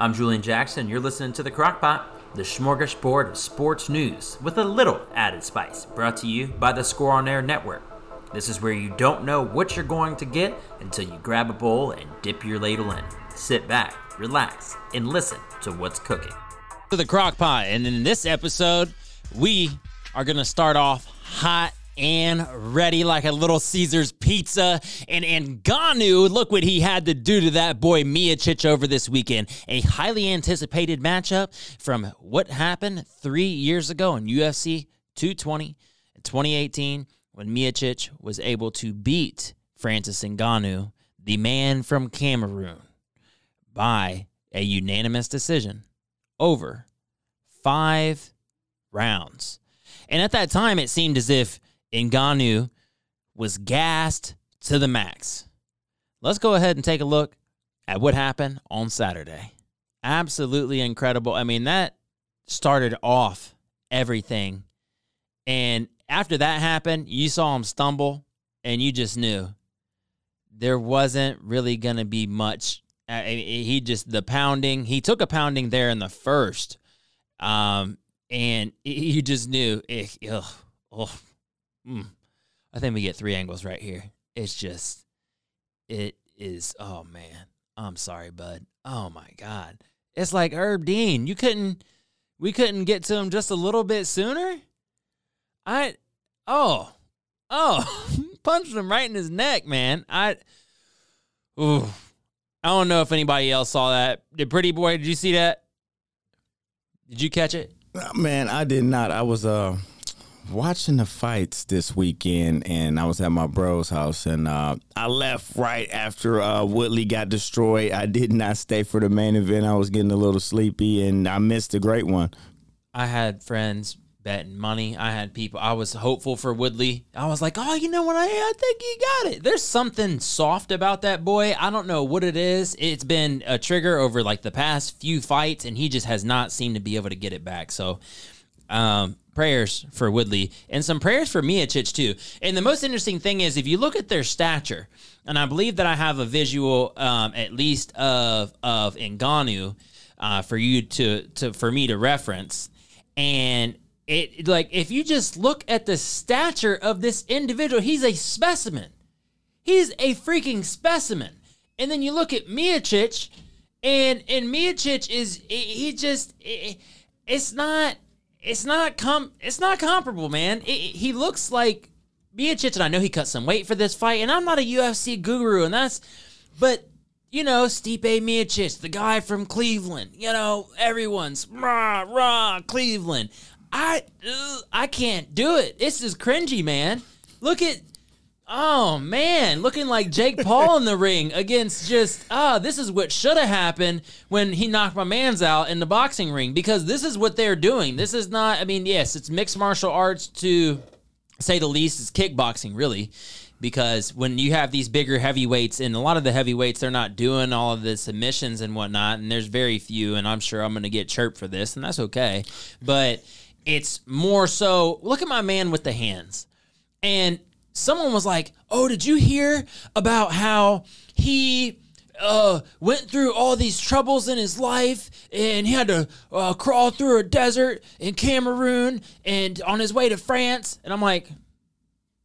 I'm Julian Jackson. You're listening to The Crockpot, the smorgasbord of sports news with a little added spice, brought to you by the Score on Air Network. This is where you don't know what you're going to get until you grab a bowl and dip your ladle in. Sit back, relax, and listen to what's cooking. To the Crockpot, and in this episode, we are going to start off hot and ready like a little Caesar's pizza. And Ngannou, look what he had to do to that boy Miocic over this weekend. A highly anticipated matchup from what happened three years ago in UFC 220 in 2018 when Miocic was able to beat Francis Ngannou, the man from Cameroon, by a unanimous decision over five rounds. And at that time, it seemed as if Ngannou was gassed to the max. Let's go ahead and take a look at what happened on Saturday. Absolutely incredible. I mean, that started off everything. And after that happened, you saw him stumble and you just knew there wasn't really going to be much. he just, the pounding, he took a pounding there in the first. Um, and you just knew, it, ugh, ugh, Mm. I think we get three angles right here. It's just, it is. Oh man, I'm sorry, bud. Oh my god, it's like Herb Dean. You couldn't, we couldn't get to him just a little bit sooner. I, oh, oh, punched him right in his neck, man. I, ooh, I don't know if anybody else saw that. Did Pretty Boy? Did you see that? Did you catch it? Man, I did not. I was uh watching the fights this weekend, and I was at my bro's house, and uh, I left right after uh, Woodley got destroyed. I did not stay for the main event. I was getting a little sleepy, and I missed a great one. I had friends betting money. I had people. I was hopeful for Woodley. I was like, oh, you know what? I I think he got it. There's something soft about that boy. I don't know what it is. It's been a trigger over like the past few fights, and he just has not seemed to be able to get it back. So. Um, prayers for Woodley and some prayers for Miocic too. And the most interesting thing is if you look at their stature, and I believe that I have a visual um, at least of of Ngannou uh, for you to to for me to reference, and it like if you just look at the stature of this individual, he's a specimen. He's a freaking specimen. And then you look at Miocic, and and Miocic is he just it's not it's not com it's not comparable, man. It, it, he looks like Miocic, and I know he cut some weight for this fight, and I'm not a UFC guru, and that's, but you know, Stipe Miocic, the guy from Cleveland, you know, everyone's rah rah Cleveland. I ugh, I can't do it. This is cringy, man. Look at Oh man, looking like Jake Paul in the ring against just ah, oh, this is what should have happened when he knocked my man's out in the boxing ring because this is what they're doing. This is not I mean, yes, it's mixed martial arts to say the least, it's kickboxing really. Because when you have these bigger heavyweights, and a lot of the heavyweights, they're not doing all of the submissions and whatnot, and there's very few, and I'm sure I'm going to get chirped for this, and that's okay. But it's more so look at my man with the hands. And someone was like, "Oh, did you hear about how he uh, went through all these troubles in his life and he had to uh, crawl through a desert in Cameroon and on his way to France?" And I'm like,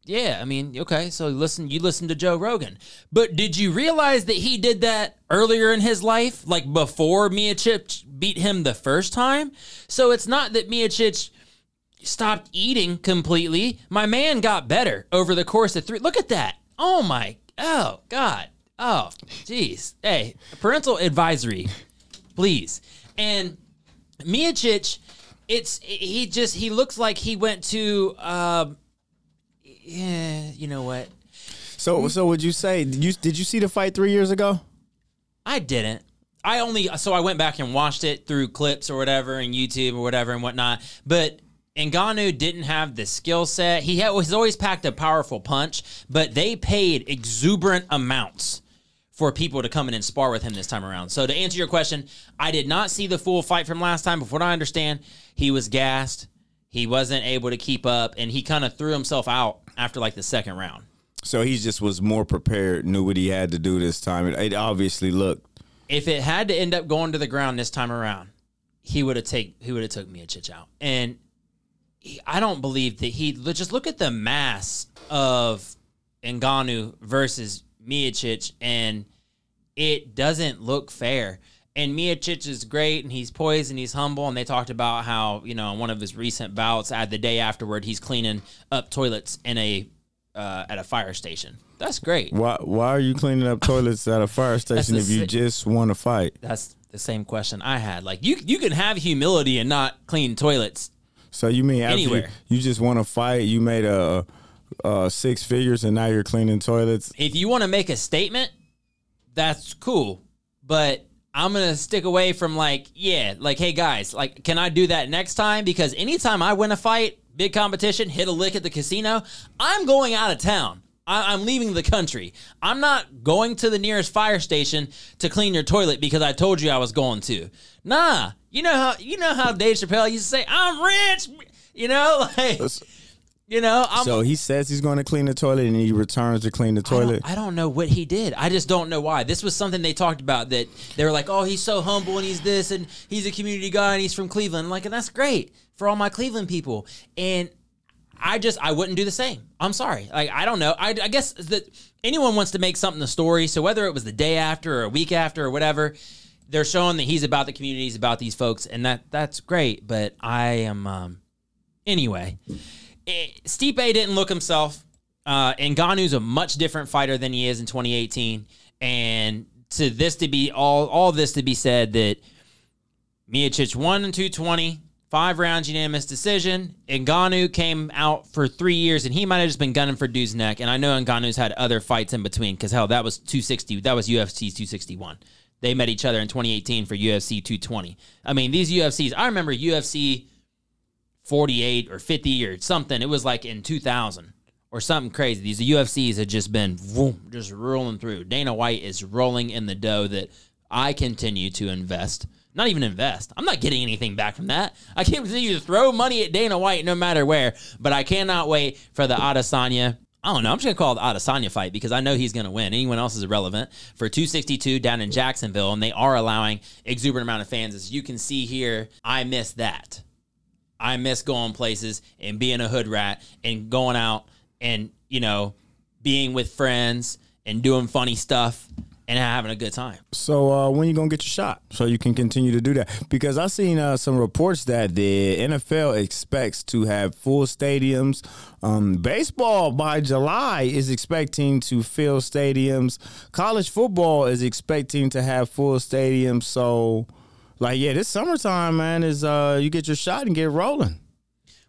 "Yeah, I mean, okay, so listen, you listen to Joe Rogan, but did you realize that he did that earlier in his life, like before Miocic beat him the first time? So it's not that Miocic." Stopped eating completely. My man got better over the course of three. Look at that. Oh my. Oh God. Oh, jeez. Hey, parental advisory, please. And Miocic, it's he just he looks like he went to. Um, yeah, you know what? So so would you say did you did you see the fight three years ago? I didn't. I only so I went back and watched it through clips or whatever and YouTube or whatever and whatnot. But Ngannou didn't have the skill set. He had, he's always packed a powerful punch, but they paid exuberant amounts for people to come in and spar with him this time around. So to answer your question, I did not see the full fight from last time, but what I understand, he was gassed. He wasn't able to keep up, and he kind of threw himself out after like the second round. So he just was more prepared, knew what he had to do this time. It, it obviously looked if it had to end up going to the ground this time around, he would have take he would have took Miocic out, and I don't believe that he just look at the mass of Ngannou versus Miocic, and it doesn't look fair. And Miocic is great, and he's poised, and he's humble. And they talked about how you know in one of his recent bouts, at the day afterward, he's cleaning up toilets in a uh, at a fire station. That's great. Why why are you cleaning up toilets at a fire station if you si- just want to fight? That's the same question I had. Like you, you can have humility and not clean toilets. So you mean after you, Anywhere. you just want to fight? You made a, a six figures and now you're cleaning toilets. If you want to make a statement, that's cool. But I'm gonna stick away from like, yeah, like, hey guys, like, can I do that next time? Because anytime I win a fight, big competition, hit a lick at the casino, I'm going out of town. I'm leaving the country. I'm not going to the nearest fire station to clean your toilet because I told you I was going to. Nah, you know how you know how Dave Chappelle used to say, "I'm rich," you know, like, you know, I'm. So he says he's going to clean the toilet and he returns to clean the I don't- toilet. I don't, know what he did. I just don't know why. This was something they talked about that they were like, oh, he's so humble and he's this and he's a community guy and he's from Cleveland. Like, and that's great for all my Cleveland people. And I just I wouldn't do the same. I'm sorry. Like I don't know. I, I guess that anyone wants to make something a story. So whether it was the day after or a week after or whatever, they're showing that he's about the community, he's about these folks, and that that's great. But I am um, anyway. Eh, Stipe didn't look himself. Uh, Ngannou's a much different fighter than he is in 2018, and to this to be all all this to be said that Miocic won in 220, five rounds unanimous decision. Ngannou came out for three years, and he might have just been gunning for dude's neck. And I know Ngannou's had other fights in between because hell, that was 260. That was UFC 261. They met each other in 2018 for UFC 220. I mean, these UFCs. I remember UFC 48 or 50 or something. It was like in 2000 or something crazy. These UFCs had just been just rolling through. Dana White is rolling in the dough that I continue to invest. Not even invest. I'm not getting anything back from that. I can't continue to throw money at Dana White no matter where, but I cannot wait for the Adesanya. I don't know. I'm just gonna call it the Adesanya fight because I know he's gonna win. Anyone else is irrelevant for 262 down in Jacksonville, and they are allowing exuberant amount of fans. As you can see here, I miss that. I miss going places and being a hood rat and going out and, you know, being with friends and doing funny stuff and having a good time. So uh, when you gonna get your shot so you can continue to do that? Because I seen uh, some reports that the NFL expects to have full stadiums. Um, baseball by July is expecting to fill stadiums. College football is expecting to have full stadiums. So, like, yeah, this summertime, man, is uh, you get your shot and get rolling.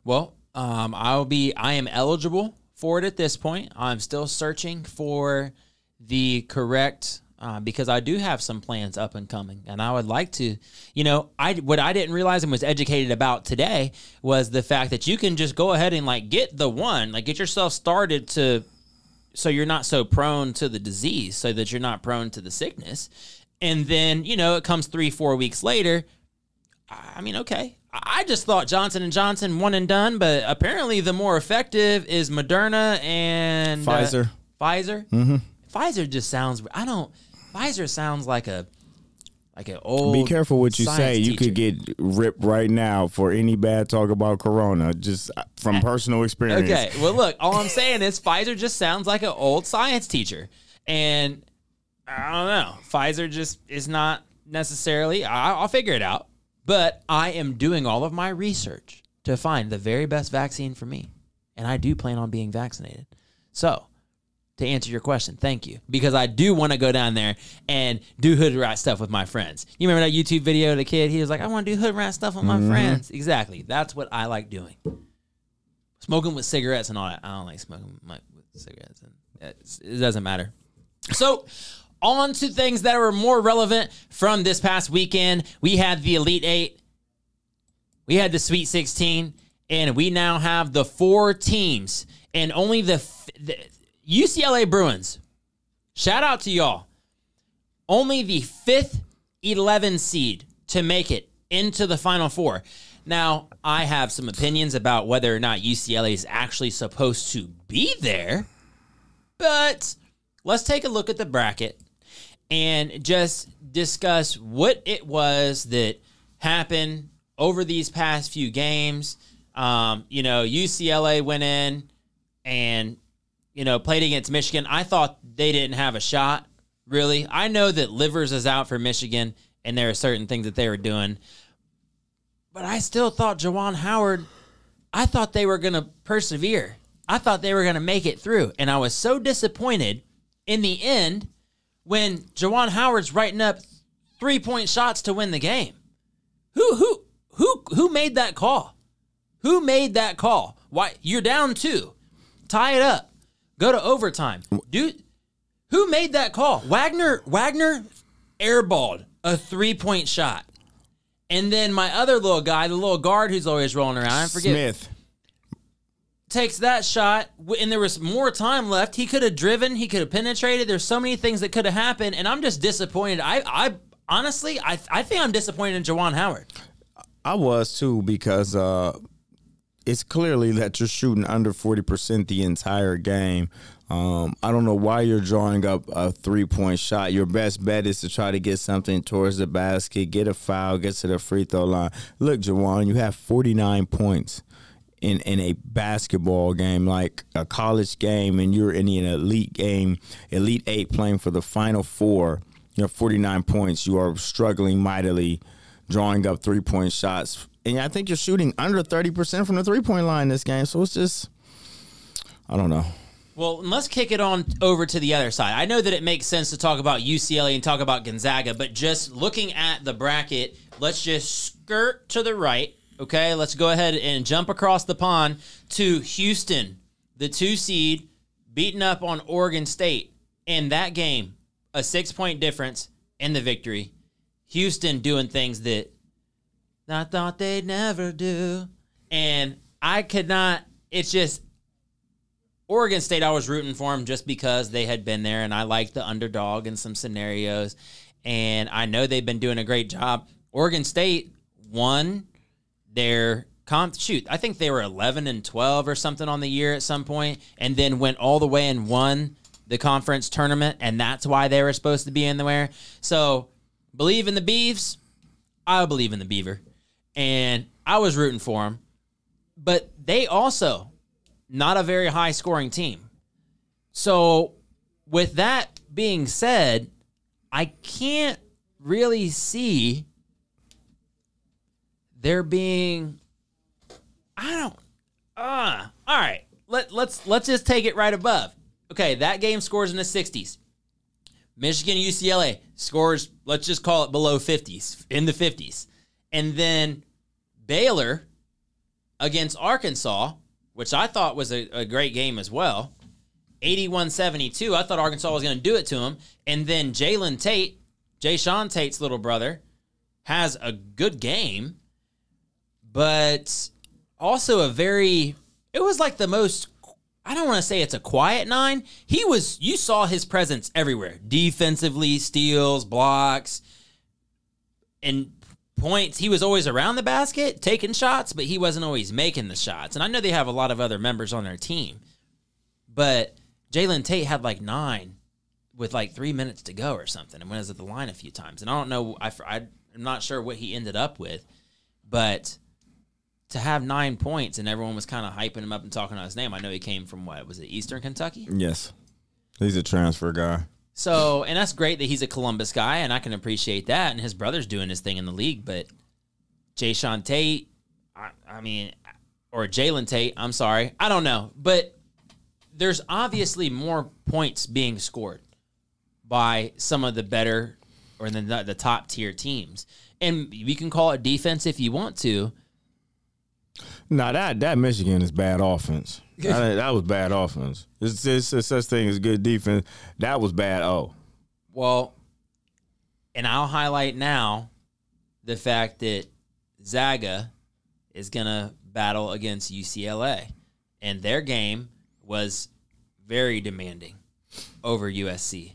Well, um, I'll be, I am eligible for it at this point. I'm still searching for the correct, uh, because I do have some plans up and coming, and I would like to, you know, I what I didn't realize and was educated about today was the fact that you can just go ahead and like get the one, like get yourself started to, so you're not so prone to the disease, so that you're not prone to the sickness, and then you know it comes three four weeks later. I mean, okay. I just thought Johnson and Johnson one and done, but apparently the more effective is Moderna and uh, Pfizer. Pfizer. Mm-hmm. Pfizer just sounds. I don't. Pfizer sounds like a like an old. Be careful what you say. You could get ripped right now for any bad talk about Corona, just uh, from personal experience. Okay. Well, look. All I'm saying is Pfizer just sounds like an old science teacher, and I don't know. Pfizer just is not necessarily. I, I'll figure it out. But I am doing all of my research to find the very best vaccine for me, and I do plan on being vaccinated. So, to answer your question, thank you because I do want to go down there and do hood rat stuff with my friends. You remember that YouTube video of the kid? He was like, "I want to do hood rat stuff with my mm-hmm. friends." Exactly. That's what I like doing smoking with cigarettes and all that. I don't like smoking with cigarettes, and it doesn't matter. So, on to things that are more relevant from this past weekend. We had the Elite Eight, we had the Sweet 16, and we now have the four teams, and only the, the UCLA Bruins. Shout out to y'all. Only the fifth 11 seed to make it into the Final Four. Now, I have some opinions about whether or not UCLA is actually supposed to be there, but let's take a look at the bracket. and just discuss what it was that happened over these past few games. Um, you know, UCLA went in and you know played against Michigan. I thought they didn't have a shot. Really, I know that Livers is out for Michigan, and there are certain things that they were doing, but I still thought Juwan Howard. I thought they were going to persevere. I thought they were going to make it through, and I was so disappointed in the end when Juwan Howard's writing up three point shots to win the game. Who who who who made that call? Who made that call? Why you're down two. Tie it up. Go to overtime. Dude, who made that call? Wagner Wagner airballed a three-point shot. And then my other little guy, the little guard who's always rolling around, I forget Smith. takes that shot and there was more time left he could have driven he could have penetrated there's so many things that could have happened and i'm just disappointed i i honestly i, I think i'm disappointed in Juwan howard I was too because uh, it's clearly that you're shooting under forty percent the entire game. Um, I don't know why you're drawing up a three point shot. Your best bet is to try to get something towards the basket, get a foul, get to the free throw line. Look, Juwan, you have 49 points in, in a basketball game, like a college game, and you're in an elite game, elite eight playing for the final four. You have 49 points. You are struggling mightily, drawing up three point shots. And I think you're shooting under 30% from the three point line this game. So it's just, I don't know. well let's kick it on over to the other side i know that it makes sense to talk about ucla and talk about gonzaga but just looking at the bracket let's just skirt to the right okay let's go ahead and jump across the pond to houston the two seed beating up on oregon state in that game a six point difference in the victory houston doing things that i thought they'd never do and i could not it's just Oregon State, I was rooting for them just because they had been there, and I liked the underdog in some scenarios. And I know they've been doing a great job. Oregon State won their comp. Shoot, I think they were 11 and 12 or something on the year at some point, and then went all the way and won the conference tournament, and that's why they were supposed to be in there. So believe in the Beavs. I believe in the Beaver, and I was rooting for them. But they also not a very high scoring team. So, with that being said, I can't really see there being I don't uh all right. Let let's let's just take it right above. Okay, that game scores in the 60s. Michigan UCLA scores, let's just call it below 50s, in the 50s. And then Baylor against Arkansas, which I thought was a, a great game as well. 81 72. I thought Arkansas was going to do it to him. And then Jalen Tate, Jae'Sean Tate's little brother, has a good game, but also a very, it was like the most, I don't want to say it's a quiet nine. He was, you saw his presence everywhere defensively, steals, blocks, and points. He was always around the basket, taking shots, but he wasn't always making the shots. And I know they have a lot of other members on their team, but Jalen Tate had like nine with like three minutes to go or something, and was at the line a few times. And I don't know, I I'm not sure what he ended up with, but to have nine points and everyone was kind of hyping him up and talking about his name. I know he came from what was it, Eastern Kentucky? Yes. He's a transfer guy. So, and that's great that he's a Columbus guy, and I can appreciate that. And his brother's doing his thing in the league, but Jae'Sean Tate, I, I mean, or Jalen Tate, I'm sorry, I don't know, but there's obviously more points being scored by some of the better or the, the top tier teams, and we can call it defense if you want to. Nah, that that Michigan is bad offense. that, that was bad offense. It's, it's, it's such thing as good defense. That was bad. Oh, Well, and I'll highlight now the fact that Zaga is going to battle against UCLA, and their game was very demanding over USC.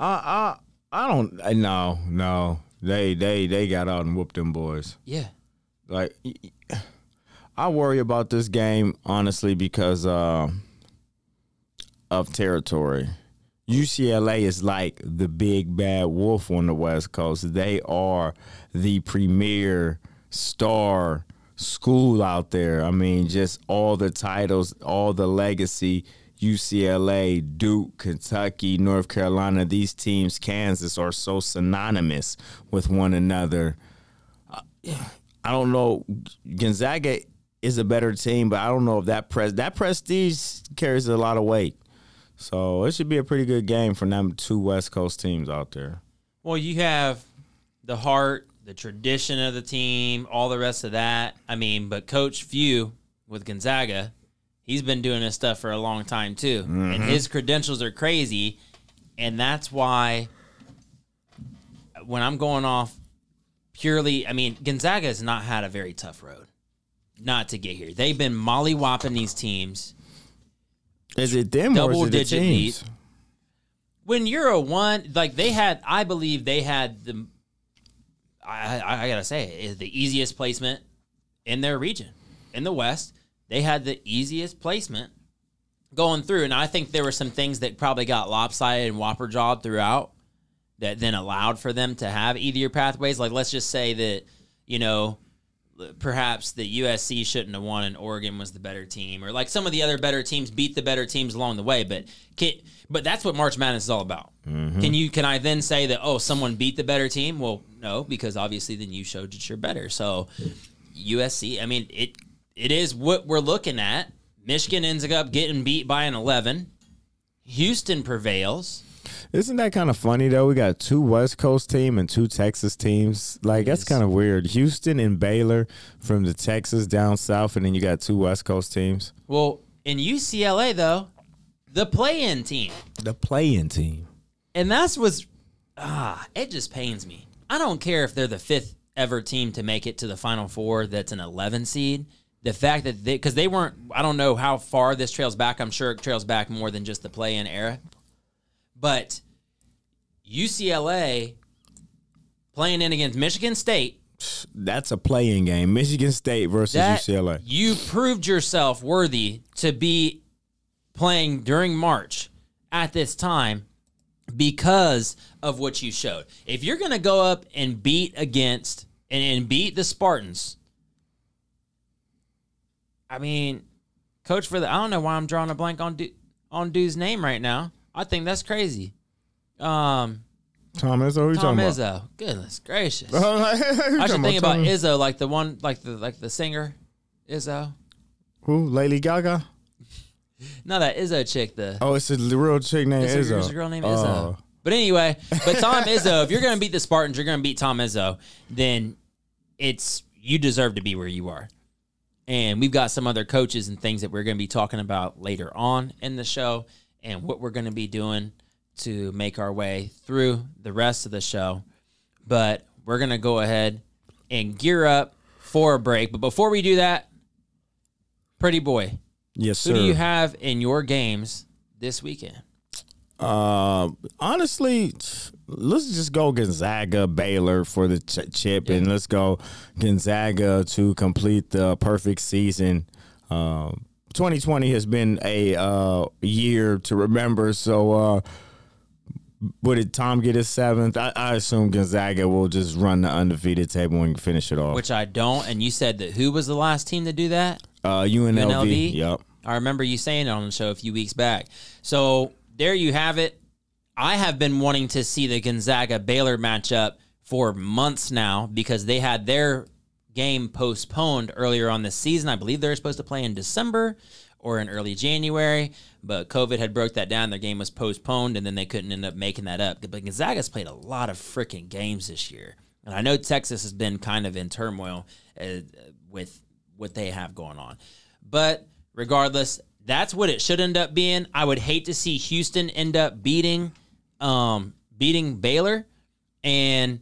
I I I don't. I- No, no. They they they got out and whooped them boys. Yeah. Like I worry about this game honestly because uh, of territory. UCLA is like the big bad wolf on the West Coast. They are the premier star school out there. I mean, just all the titles, all the legacy. UCLA, Duke, Kentucky, North Carolina, these teams, Kansas, are so synonymous with one another. I don't know. Gonzaga is a better team, but I don't know if that pres that prestige carries a lot of weight. So it should be a pretty good game for them two West Coast teams out there. Well, you have the heart, the tradition of the team, all the rest of that. I mean, but Coach Few with Gonzaga, he's been doing this stuff for a long time too, and mm-hmm. his credentials are crazy, and that's why when I'm going off purely, I mean, Gonzaga has not had a very tough road, not to get here. They've been mollywhopping these teams. Is it them Double it the digit teams? lead. when you're a one, like they had, I believe they had the, I, I, I gotta say, is the easiest placement in their region, in the West. They had the easiest placement going through, and I think there were some things that probably got lopsided and whopper jawed throughout that then allowed for them to have easier pathways. Like let's just say that you know perhaps that USC shouldn't have won and Oregon was the better team, or like some of the other better teams beat the better teams along the way. But can, but that's what March Madness is all about. Mm-hmm. Can you can I then say that oh someone beat the better team? Well, no, because obviously then you showed that you're better. So USC, I mean it it is what we're looking at. Michigan ends up getting beat by an 11. Houston prevails. Isn't that kind of funny though? We got two West Coast team and two Texas teams. Like that's kind of weird. Houston and Baylor from the Texas down south, and then you got two West Coast teams. Well, in UCLA though, the play-in team The play-in team. And that's what's ah, it just pains me. I don't care if they're the fifth ever team to make it to the final four that's an 11 seed. The fact that they, because they weren't, I don't know how far this trails back. I'm sure it trails back more than just the play in era. But UCLA playing in against Michigan State, That's a playing game. Michigan State versus that UCLA. you proved yourself worthy to be playing during March at this time because of what you showed. If you're going to go up and beat against and, and beat the Spartans, I mean, coach for the I don't know why I'm drawing a blank on du, on dude's name right now. I think that's crazy. Um, Tom Izzo, who you Tom talking Izzo. Goodness gracious. about? I should think about Izzo like the one like the like the singer Izzo. Who? Lady Gaga? No, that Izzo chick. The Oh, it's a real chick named It's a- Izzo. there's a girl named Izzo. Oh. But anyway, but Tom Izzo, if you're going to beat the Spartans, you're going to beat Tom Izzo, then it's you deserve to be where you are. And we've got some other coaches and things that we're going to be talking about later on in the show and what we're going to be doing to make our way through the rest of the show. But we're going to go ahead and gear up for a break. But before we do that, pretty boy, Yes, who do you have in your games this weekend? Uh, honestly, let's just go Gonzaga, Baylor for the ch- chip, and let's go Gonzaga to complete the perfect season. Um, 2020 has been a uh, year to remember, so uh, would it Tom get his seventh? I, I assume Gonzaga will just run the undefeated table and finish it off. which I don't. And you said that who was the last team to do that? uh, UNLV, UNLV? yep. I remember you saying it on the show a few weeks back. So there you have it. I have been wanting to see the Gonzaga Baylor matchup for months now because they had their game postponed earlier on this season. I believe they were supposed to play in December or in early January, but COVID had broke that down. Their game was postponed, and then they couldn't end up making that up. But Gonzaga's played a lot of freaking games this year, and I know Texas has been kind of in turmoil uh, with what they have going on. But regardless, that's what it should end up being. I would hate to see Houston end up beating um beating Baylor and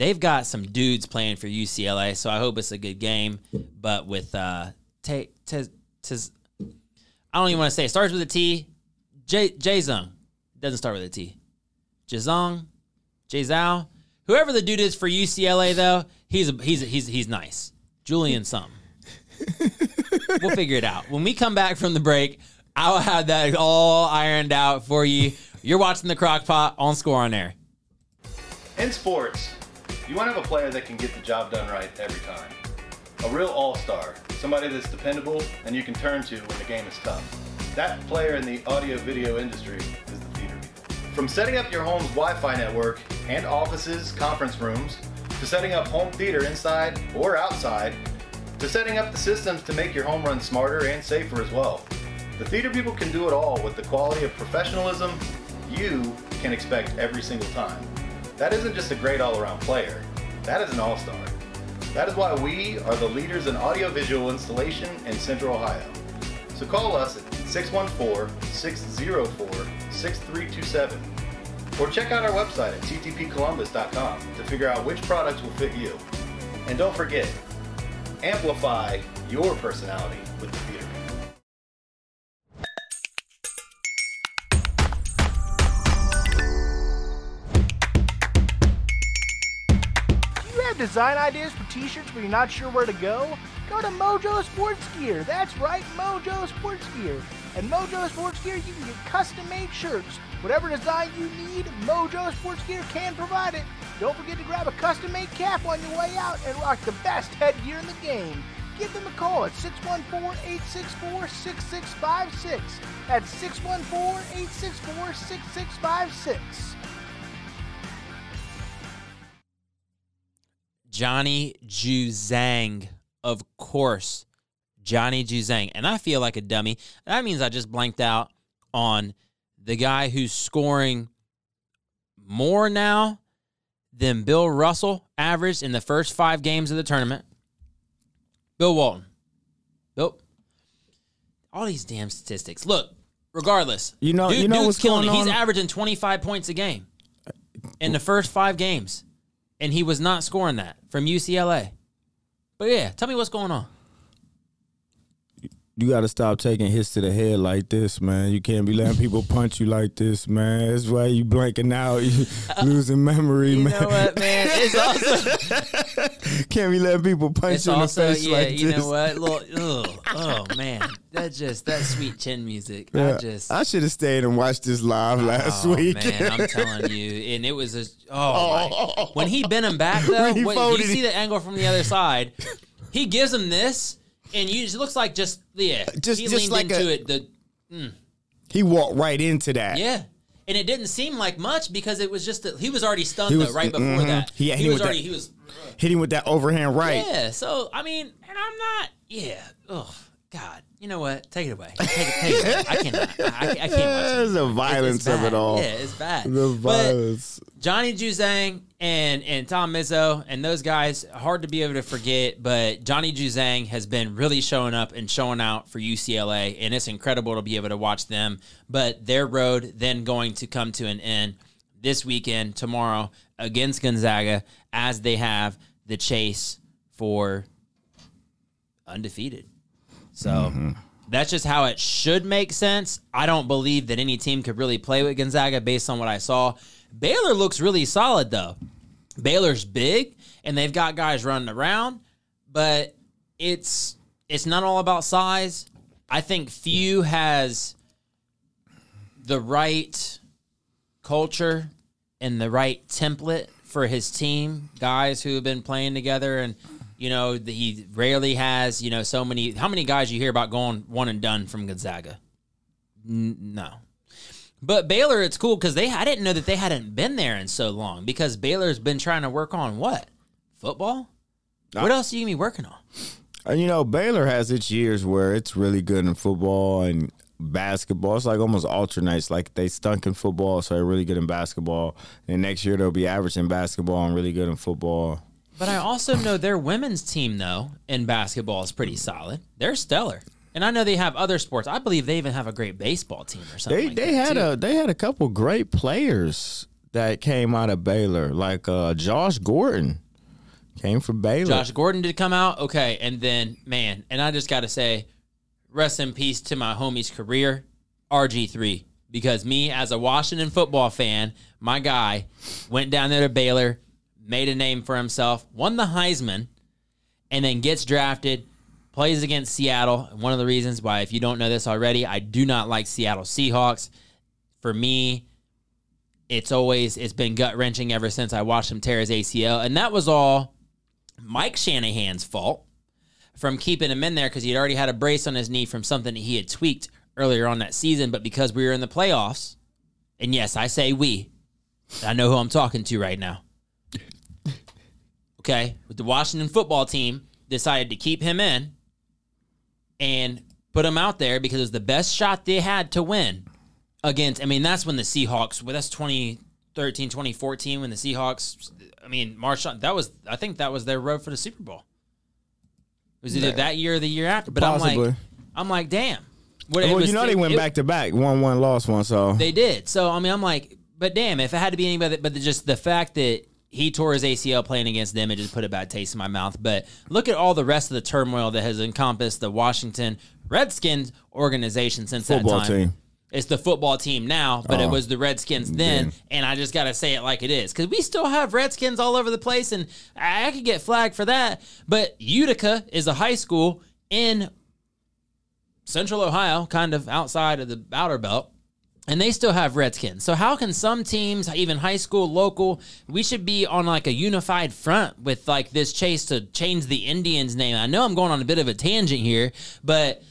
they've got some dudes playing for UCLA, so I hope it's a good game. But with uh Te, Te, Tez- I don't even want to say it starts with a T. J Jazung. Doesn't start with a T. Jazong, Jazao. Whoever the dude is for UCLA though, he's a, he's a, he's he's nice. Julian something. we'll figure it out. When we come back from the break, I'll have that all ironed out for you. You're watching the Crock Pot on Score on Air. In sports, you want to have a player that can get the job done right every time. A real all-star, somebody that's dependable and you can turn to when the game is tough. That player in the audio-video industry is the theater people. From setting up your home's Wi-Fi network and offices, conference rooms, to setting up home theater inside or outside, to setting up the systems to make your home run smarter and safer as well. The theater people can do it all with the quality of professionalism you can expect every single time. That isn't just a great all-around player. That is an all-star. That is why we are the leaders in audiovisual installation in Central Ohio. So call us at 614-604-6327 or check out our website at ttpcolumbus.com to figure out which products will fit you. And don't forget, amplify your personality with the theater. Design ideas for t-shirts but you're not sure where to go? Go to Mojo Sports Gear. That's right, Mojo Sports Gear. At Mojo Sports Gear, you can get custom-made shirts. Whatever design you need, Mojo Sports Gear can provide it. Don't forget to grab a custom-made cap on your way out and rock the best headgear in the game. Give them a call at 614-864-6656. That's 614-864-6656. Johnny Juzang, of course. Johnny Juzang. And I feel like a dummy. That means I just blanked out on the guy who's scoring more now than Bill Russell averaged in the first five games of the tournament. Bill Walton. Bill. All these damn statistics. Look, regardless. You know- you know what's killing going it. He's averaging 25 points a game in the first five games. And he was not scoring that from UCLA. But yeah, tell me what's going on. You got to stop taking hits to the head like this, man. You can't be letting people punch you like this, man. That's why you blanking out, you losing memory, You man. You know what, man? It's also can't be letting people punch it's you in the face yeah, like you this. know what? Little, ugh, oh man, that just that sweet chin music. I just I should have stayed and watched this live last oh, week. man, I'm telling you, and it was a oh, my. when he bent him back though. When he What, do folded you see the angle from the other side? He gives him this, and you it looks like just yeah, Just- he just leaned like into a- it. The he walked right into that. Yeah. And it didn't seem like much because it was just that he was already stunned He though right before mhm. that. He- he he was already that- he was Hit him with that overhand right. yeah. So I mean, and I'm not yeah. Oh God, you know what? Take it away. Take it, take it away. I cannot. I, I, can't watch There's it. the violence it's of it all. Yeah, it's bad. The But violence. Johnny Juzang and and Tom Izzo and those guys hard to be able to forget, but Johnny Juzang has been really showing up and showing out for UCLA, and it's incredible to be able to watch them. But their road then going to come to an end this weekend tomorrow against Gonzaga as they have the chase for undefeated. So mm-hmm. that's just how it should make sense. I don't believe that any team could really play with Gonzaga based on what I saw. Baylor looks really solid though. Baylor's big and they've got guys running around, but it's it's not all about size. I think few has the right culture and the right template for his team. Guys who have been playing together, and you know the, he rarely has you know so many. How many guys you hear about going one and done from Gonzaga? N- no. But Baylor, it's cool because they I didn't know that they hadn't been there in so long because Baylor's been trying to work on what football. What else are you gonna be working on? And you know, Baylor has its years where it's really good in football and basketball. It's like almost alternates. Like they stunk in football, so they're really good in basketball. And next year they'll be average in basketball and really good in football. But I also know their women's team, though, in basketball is pretty solid. They're stellar. And I know they have other sports. I believe they even have a great baseball team or something. They like they had too. a they had a couple great players that came out of Baylor, like uh, Josh Gordon came from Baylor. Josh Gordon did come out. Okay. And then, man, and I just got to say, rest in peace to my homie's career, RG3. Because me, as a Washington football fan, my guy went down there to Baylor, made a name for himself, won the Heisman, and then gets drafted, plays against Seattle. One of the reasons why, if you don't know this already, I do not like Seattle Seahawks. For me, it's always it's been gut wrenching ever since I watched him tear his ACL, and that was all Mike Shanahan's fault from keeping him in there because he had already had a brace on his knee from something that he had tweaked earlier on that season. But because we were in the playoffs, and yes, I say we, I know who I'm talking to right now. Okay, with the Washington football team decided to keep him in and put him out there because it was the best shot they had to win against. I mean, that's when the Seahawks. Well, that's 2013, 2014 when the Seahawks. I mean, Marshawn. That was. I think that was their road for the Super Bowl. It was either that year or the year after. But I'm Possibly. like, I'm like, damn. What, it Well, was- you know they went it- back to back, one one, lost one. So They did. So I mean, I'm like, but damn, if it had to be anybody, but the, just the fact that he tore his ACL playing against them, it just put a bad taste in my mouth. But look at all the rest of the turmoil that has encompassed the Washington Redskins organization since Football that time. team. It's the football team now, but it Oh. was the Redskins then, Then. and I just gotta say it like it is because we still have Redskins all over the place, and I, I could get flagged for that. But Utica is a high school in Central Ohio, kind of outside of the outer belt, and they still have Redskins. So how can some teams, even high school, local, we should be on like a unified front with like this chase to change the Indians name? I know I'm going on a bit of a tangent here, but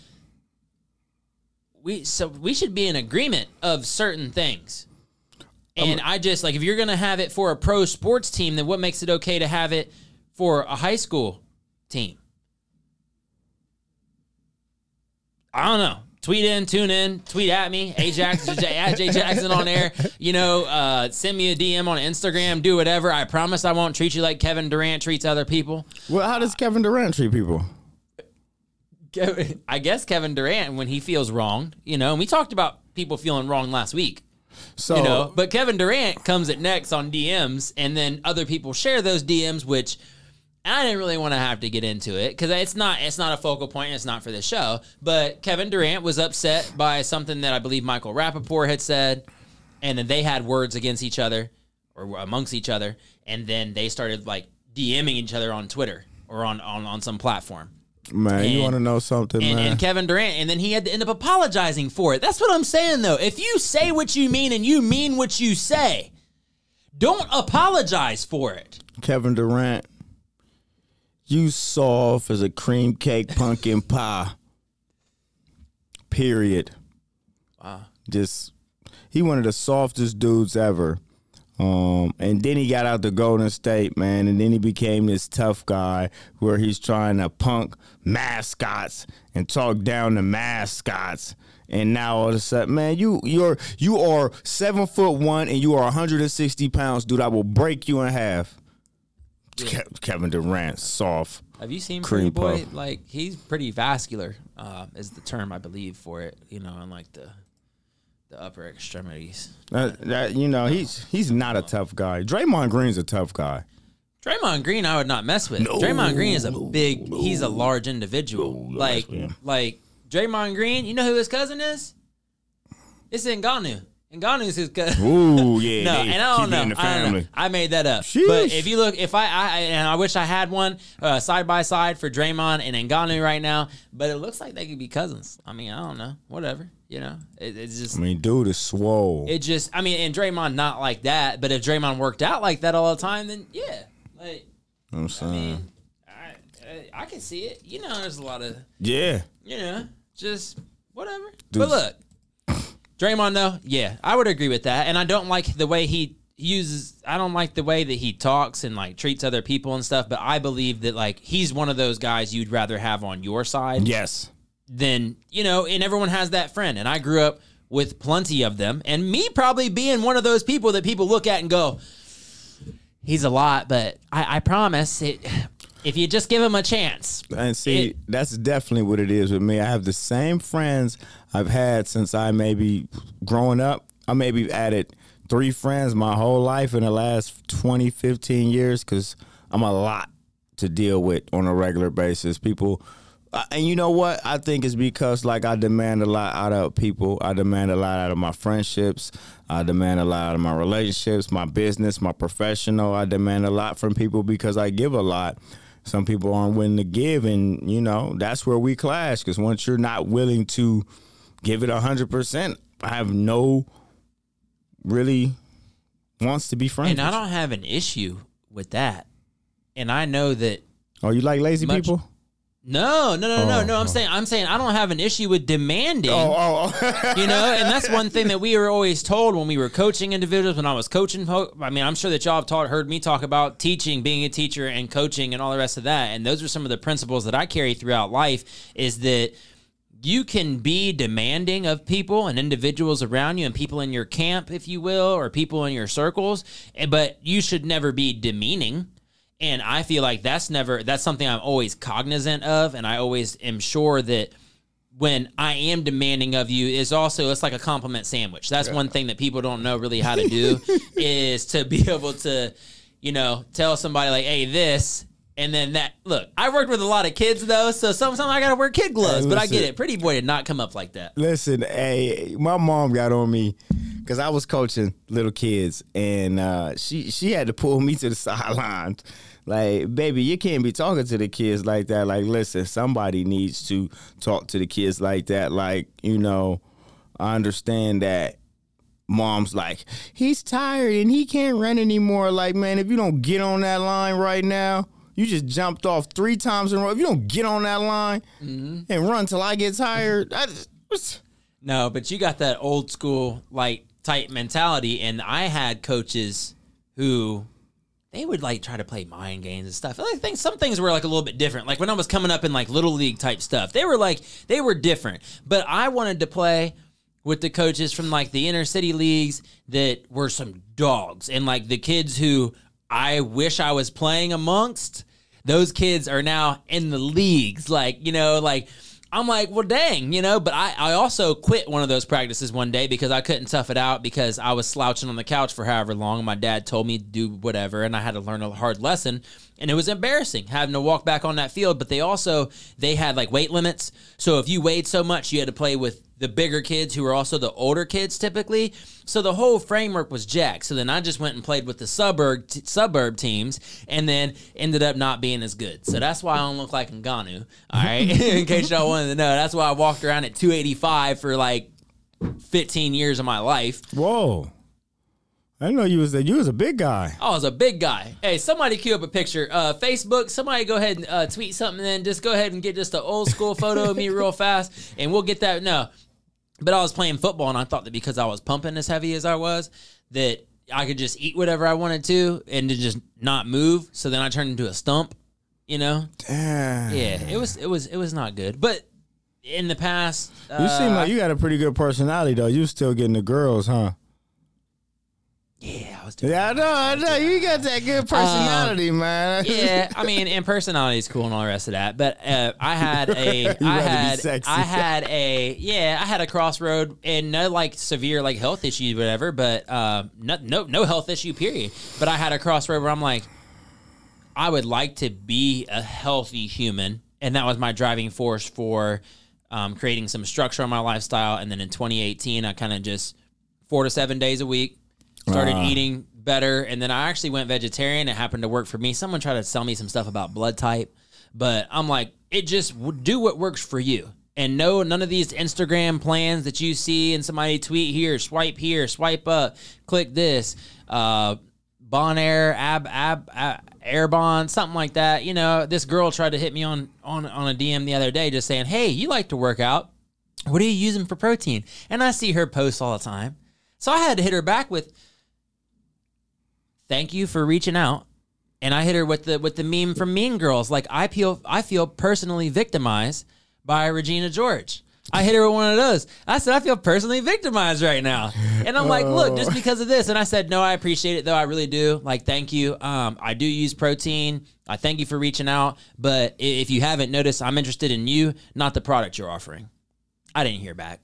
we so we should be in agreement of certain things. And I just like if you're gonna have it for a pro sports team, then what makes it okay to have it for a high school team? I don't know. Tweet in, tune in, tweet at me, Ajax, at Jay Jackson on air. You know, uh, send me a DM on Instagram, do whatever. I promise I won't treat you like Kevin Durant treats other people. well, how does Kevin Durant treat people? I guess Kevin Durant, when he feels wronged, you know, and we talked about people feeling wrong last week. So you know. But Kevin Durant comes at next on DMs, and then other people share those DMs, which I didn't really want to have to get into it because it's not it's not a focal point. And it's not for the show. But Kevin Durant was upset by something that I believe Michael Rapaport had said, and then they had words against each other or amongst each other, and then they started like DMing each other on Twitter or on on, on some platform. Man, you want to know something, And, man? and Kevin Durant, and then he had to end up apologizing for it. That's what I'm saying, though. If you say what you mean and you mean what you say, don't apologize for it. Kevin Durant, you soft as a cream cake pumpkin pie. Period. Wow. Just he one of the softest dudes ever. Um, and then he got out to Golden State, man, and then he became this tough guy where he's trying to punk mascots and talk down to mascots. And now all of a sudden, man, you you're you are seven foot one and you are 160 pounds, dude. I will break you in half. Ke- Kevin Durant, soft. Have you seen Cream Pretty Boy? puff. Like he's pretty vascular, uh, is the term I believe for it. You know, in like the the upper extremities. That, that, you know, he's he's not a tough guy. Draymond Green's a tough guy. Draymond Green, I would not mess with. Draymond Green is a big. he's a large individual. like, like Draymond Green. You know who his cousin is? It's Ngannou. Ngannou's his cousin. Ooh, yeah. No, and I don't know. I don't know. I made that up. Sheesh. But if you look, if I, I and I wish I had one uh, side by side for Draymond and Ngannou right now, but it looks like they could be cousins. I mean, I don't know. Whatever. You know, it, it's just. I mean, dude is swole. It just, I mean, and Draymond not like that, but if Draymond worked out like that all the time, then yeah, like You know what I'm saying? I, I, I can see it. You know, there's a lot of, yeah. you know, just whatever. Dude. But look, Draymond, though, yeah, I would agree with that, and I don't like the way he uses. I don't like the way that he talks and like treats other people and stuff. But I believe that like he's one of those guys you'd rather have on your side Yes. Then you know, and everyone has that friend. And I grew up with plenty of them, and me probably being one of those people that people look at and go, "He's a lot," but I, I promise it. If you just give him a chance, And see, It- that's definitely what it is with me. I have the same friends I've had since I maybe growing up. I maybe added three friends my whole life in the last 20, 15 years because I'm a lot to deal with on a regular basis. People, uh, and you know what? I think it's because like I demand a lot out of people. I demand a lot out of my friendships. I demand a lot out of my relationships, my business, my professional. I demand a lot from people because I give a lot. Some people aren't willing to give, and you know that's where we clash. Because once you're not willing to give it hundred percent, I have no really wants to be friends. And I don't have an issue with that. And I know that. Oh, you like lazy much- people? No, no, no, no, Oh, no. I'm oh. saying I'm saying I don't have an issue with demanding. Oh, oh, oh. You know, and that's one thing that we were always told when we were coaching individuals. When I was coaching, I mean, I'm sure that y'all have taught, heard me talk about teaching, being a teacher, and coaching, and all the rest of that. And those are some of the principles that I carry throughout life. Is that you can be demanding of people and individuals around you and people in your camp, if you will, or people in your circles, eh, but you should never be demeaning. And I feel like that's never that's something I'm always cognizant of, and I always am sure that when I am demanding of you is also it's like a compliment sandwich. That's one thing that people don't know really how to do is to be able to, you know, tell somebody like, "Hey, this." And then that look, I worked with a lot of kids though, so sometimes I gotta wear kid gloves. Hey, but I get it. Pretty boy did not come up like that. Listen, hey, my mom got on me because I was coaching little kids, and uh, she she had to pull me to the sidelines. Like, baby, you can't be talking to the kids like that. Like, listen, somebody needs to talk to the kids like that. Like, you know, I understand that mom's like, he's tired and he can't run anymore. Like, man, if you don't get on that line right now, you just jumped off three times in a row. If you don't get on that line mm-hmm. and run till I get tired, I just, No, but you got that old school like type mentality, and I had coaches who they would like try to play mind games and stuff. I think some things were like a little bit different. Like when I was coming up in like little league type stuff, they were like they were different. But I wanted to play with the coaches from like the inner city leagues that were some dogs, and like the kids who I wish I was playing amongst. Those kids are now in the leagues, like you know, like I'm like, well, dang, you know. But I, I also quit one of those practices one day because I couldn't tough it out because I was slouching on the couch for however long. My dad told me to do whatever, and I had to learn a hard lesson. And it was embarrassing having to walk back on that field. But they also they had like weight limits, so if you weighed so much, you had to play with the bigger kids who were also the older kids typically. So the whole framework was jacked. So then I just went and played with the suburb t- suburb teams, and then ended up not being as good. So that's why I don't look like Ngannou. All right, in case y'all wanted to know, that's why I walked around at 285 for like 15 years of my life. whoa. I didn't know you was a, you was a big guy. I was a big guy. Hey, somebody cue up a picture. Uh, Facebook, somebody go ahead and uh, tweet something, then just go ahead and get just an old school photo of me real fast, and we'll get that. No, but I was playing football, and I thought that because I was pumping as heavy as I was, that I could just eat whatever I wanted to and to just not move. So then I turned into a stump. You know? Damn. Yeah, it was it was it was not good. But in the past, uh, You seem like you got a pretty good personality though. You still getting the girls, huh? Yeah, I was doing. Yeah, I know, I know. You got that good personality, man. yeah, I mean, and personality is cool and all the rest of that. But uh, I had a, I had. I had a, yeah, I had a crossroad and no like severe like health issue, whatever. But uh, no, no, no health issue, period. But I had a crossroad where I'm like, I would like to be a healthy human, and that was my driving force for um, creating some structure on my lifestyle. And then in 2018, I kind of just four to seven days a week started Ah. eating better, and then I actually went vegetarian. It happened to work for me. Someone tried to sell me some stuff about blood type, but I'm like, it just do what works for you. And no, none of these Instagram plans that you see and somebody tweet here, swipe here, swipe up, click this, uh, Bonaire, ab, ab, ab Airbond, something like that. You know, this girl tried to hit me on on on a DM the other day, just saying, "Hey, you like to work out? What are you using for protein?" And I see her post all the time, so I had to hit her back with, "Thank you for reaching out." And I hit her with the with the meme from Mean Girls, like I feel I feel personally victimized by Regina George. I hit her with one of those. I said, I feel personally victimized right now. And I'm like, look, just because of this. And I said, no, I appreciate it though. I really do. Like, thank you. Um, I do use protein. I thank you for reaching out. But if you haven't noticed, I'm interested in you, not the product you're offering. I didn't hear back.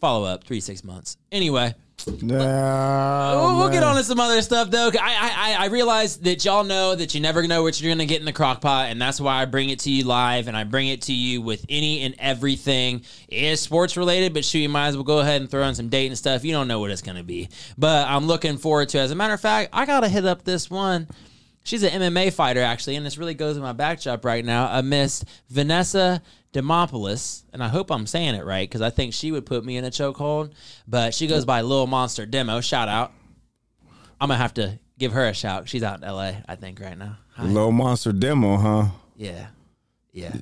Follow up, three, six months. Anyway. Nah, We'll, we'll get on to some other stuff though. I, I I realize that y'all know that you never know what you're gonna get in the crock pot, and that's why I bring it to you live, and I bring it to you with any and everything. It is sports related, but shoot, you might as well go ahead and throw in some dating stuff. You don't know what it's gonna be, but I'm looking forward to. it. As a matter of fact, I gotta hit up this one. She's an MMA fighter actually, and this really goes in my backdrop right now. A Miss Vanessa Demopoulos, and I hope I'm saying it right because I think she would put me in a chokehold. But she goes by Little Monster Demo. Shout out. I'm gonna have to give her a shout. She's out in LA, I think, right now. Hi. Low monster demo, huh? Yeah, yeah.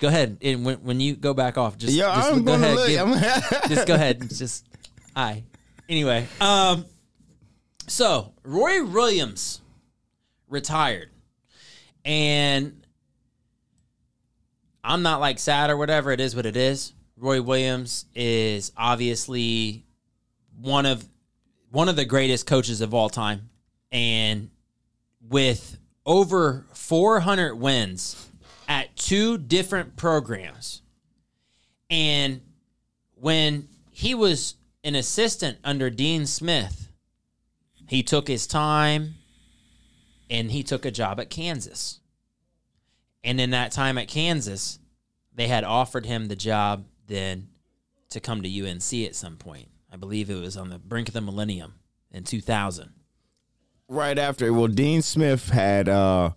Go ahead. And when when you go back off, just Yeah, just I'm go ahead. look. give- just go ahead. Just hi. Anyway, um, so Roy Williams retired, and I'm not like sad or whatever. It is what it is. Roy Williams is obviously one of one of the greatest coaches of all time, and with over 400 wins at two different programs, and when he was an assistant under Dean Smith, he took his time and he took a job at Kansas. And in that time at Kansas, they had offered him the job then to come to UNC at some point. I believe it was on the brink of the millennium in 2000. right after. Well, Dean Smith had uh,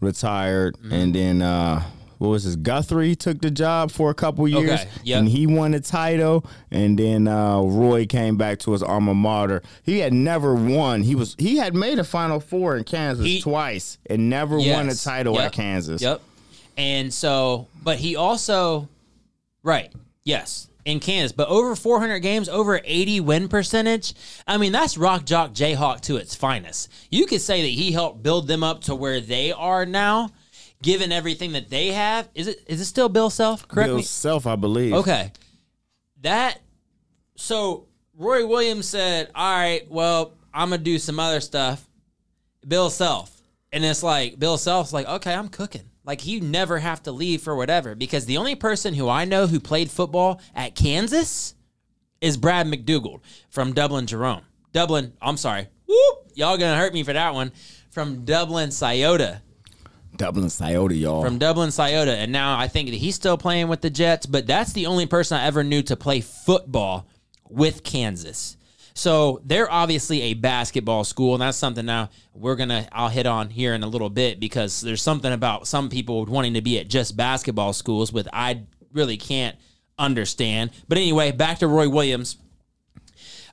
retired, Mm-hmm. and then uh, what was his Guthridge took the job for a couple years, Okay, yep. and he won the title. And then uh, Roy came back to his alma mater. He had never won. He was he had made a Final Four in Kansas He- twice and never won a title Yep. at Kansas. Yep. And so, but he also, right, yes, in Kansas, but over 400 games, over 80 win percentage. I mean, that's Rock Chalk Jayhawk to its finest. You could say that he helped build them up to where they are now, given everything that they have. Is it is it still Bill Self? Correct Bill me. Self, I believe. Okay. That so Roy Williams said, "All right, well, I'm gonna do some other stuff." Bill Self, and it's like Bill Self's like, "Okay, I'm cooking." Like you never have to leave for whatever because the only person who I know who played football at Kansas is Brad McDougald from Dublin Jerome. Dublin, I'm sorry. Whoop, y'all gonna hurt me for that one. From Dublin Scioto Dublin Scioto, y'all. from Dublin Scioto, and now I think he's still playing with the Jets. But that's the only person I ever knew to play football with Kansas. So they're obviously a basketball school, and that's something now we're gonna I'll hit on here in a little bit because there's something about some people wanting to be at just basketball schools with I really can't understand. But anyway, back to Roy Williams.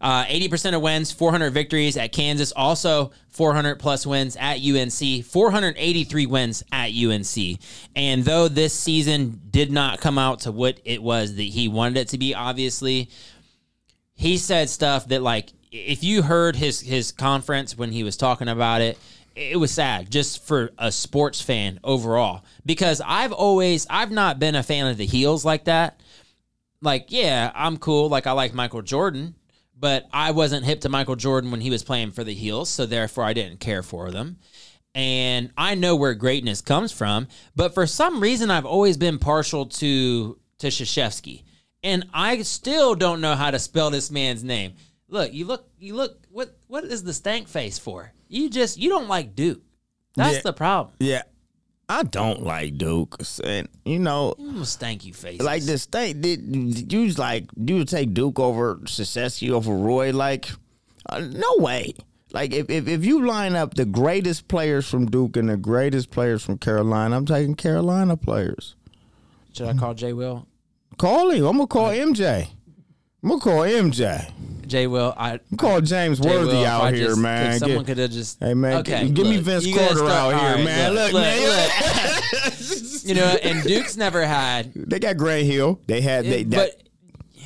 Uh, 80% of wins, 400 victories at Kansas, also 400 plus wins at UNC, 483 wins at UNC. And though this season did not come out to what it was that he wanted it to be, obviously, he said stuff that like if you heard his his conference when he was talking about it, it was sad just for a sports fan overall. Because I've always I've not been a fan of the heels like that. Like, yeah, I'm cool. Like, I like Michael Jordan, but I wasn't hip to Michael Jordan when he was playing for the Heels, so therefore I didn't care for them. And I know where greatness comes from, but for some reason I've always been partial to to Shashevsky. And I still don't know how to spell this man's name. Look, you look you look what what is the stank face for? You just you don't like Duke. That's Yeah. the problem. yeah, I don't like Duke, and you know, stank you face. like this thing did you like you would take Duke over Saseki over Roy like uh, no way like if, if if you line up the greatest players from Duke and the greatest players from Carolina I'm taking Carolina players Should I call Jay Will? call him I'm gonna call MJ I'm gonna call MJ Jay Will, I I'm call James Jay Worthy Will, out I here just- man someone Get- could have just. Hey man, Okay, g- give me look, Vince you gotta Carter start- out here, right, man. Look, man. you know, and Duke's never had. they got Grant Hill. They had they. That, but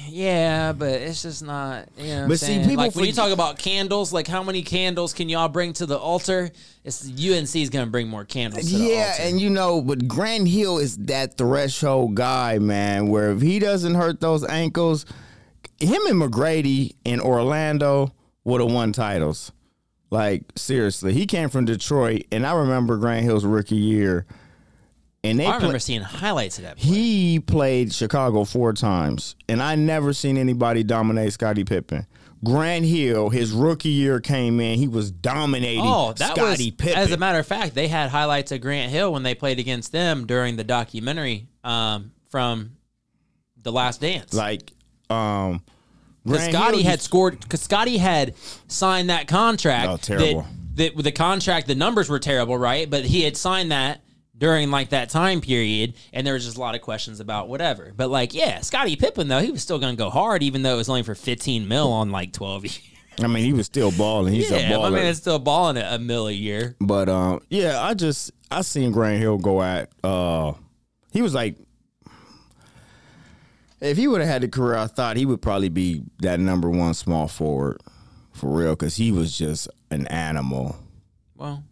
yeah, but it's just not. You know what I'm But see, saying? people like when you forget- talk about candles, like how many candles can y'all bring to the altar? It's UNC is going to bring more candles. To the yeah, altar. and you know, but Grant Hill is that threshold guy, man. Where if he doesn't hurt those ankles, him and McGrady in Orlando would have won titles. Like seriously, he came from Detroit, and I remember Grant Hill's rookie year, and they I play- remember seeing highlights of that. play. He played Chicago four times, and I never seen anybody dominate Scottie Pippen. Grant Hill, his rookie year came in, he was dominating Oh, that Scottie was. Pippen. As a matter of fact, they had highlights of Grant Hill when they played against them during the documentary um, from The Last Dance. like, um, Because Scottie had scored. Because Scottie had signed that contract. Oh, terrible. That, that the contract, the numbers were terrible, right? But he had signed that during like that time period, and there was just a lot of questions about whatever. But like, yeah, Scottie Pippen though, he was still going to go hard, even though it was only for fifteen mil on like twelve years. I mean, he was still balling. He's a yeah, my baller. man is still balling at a mill a year. But um, yeah, I just I seen Grant Hill go at. uh He was like, if he would have had the career I thought, he would probably be that number one small forward for real, because he was just an animal. Well,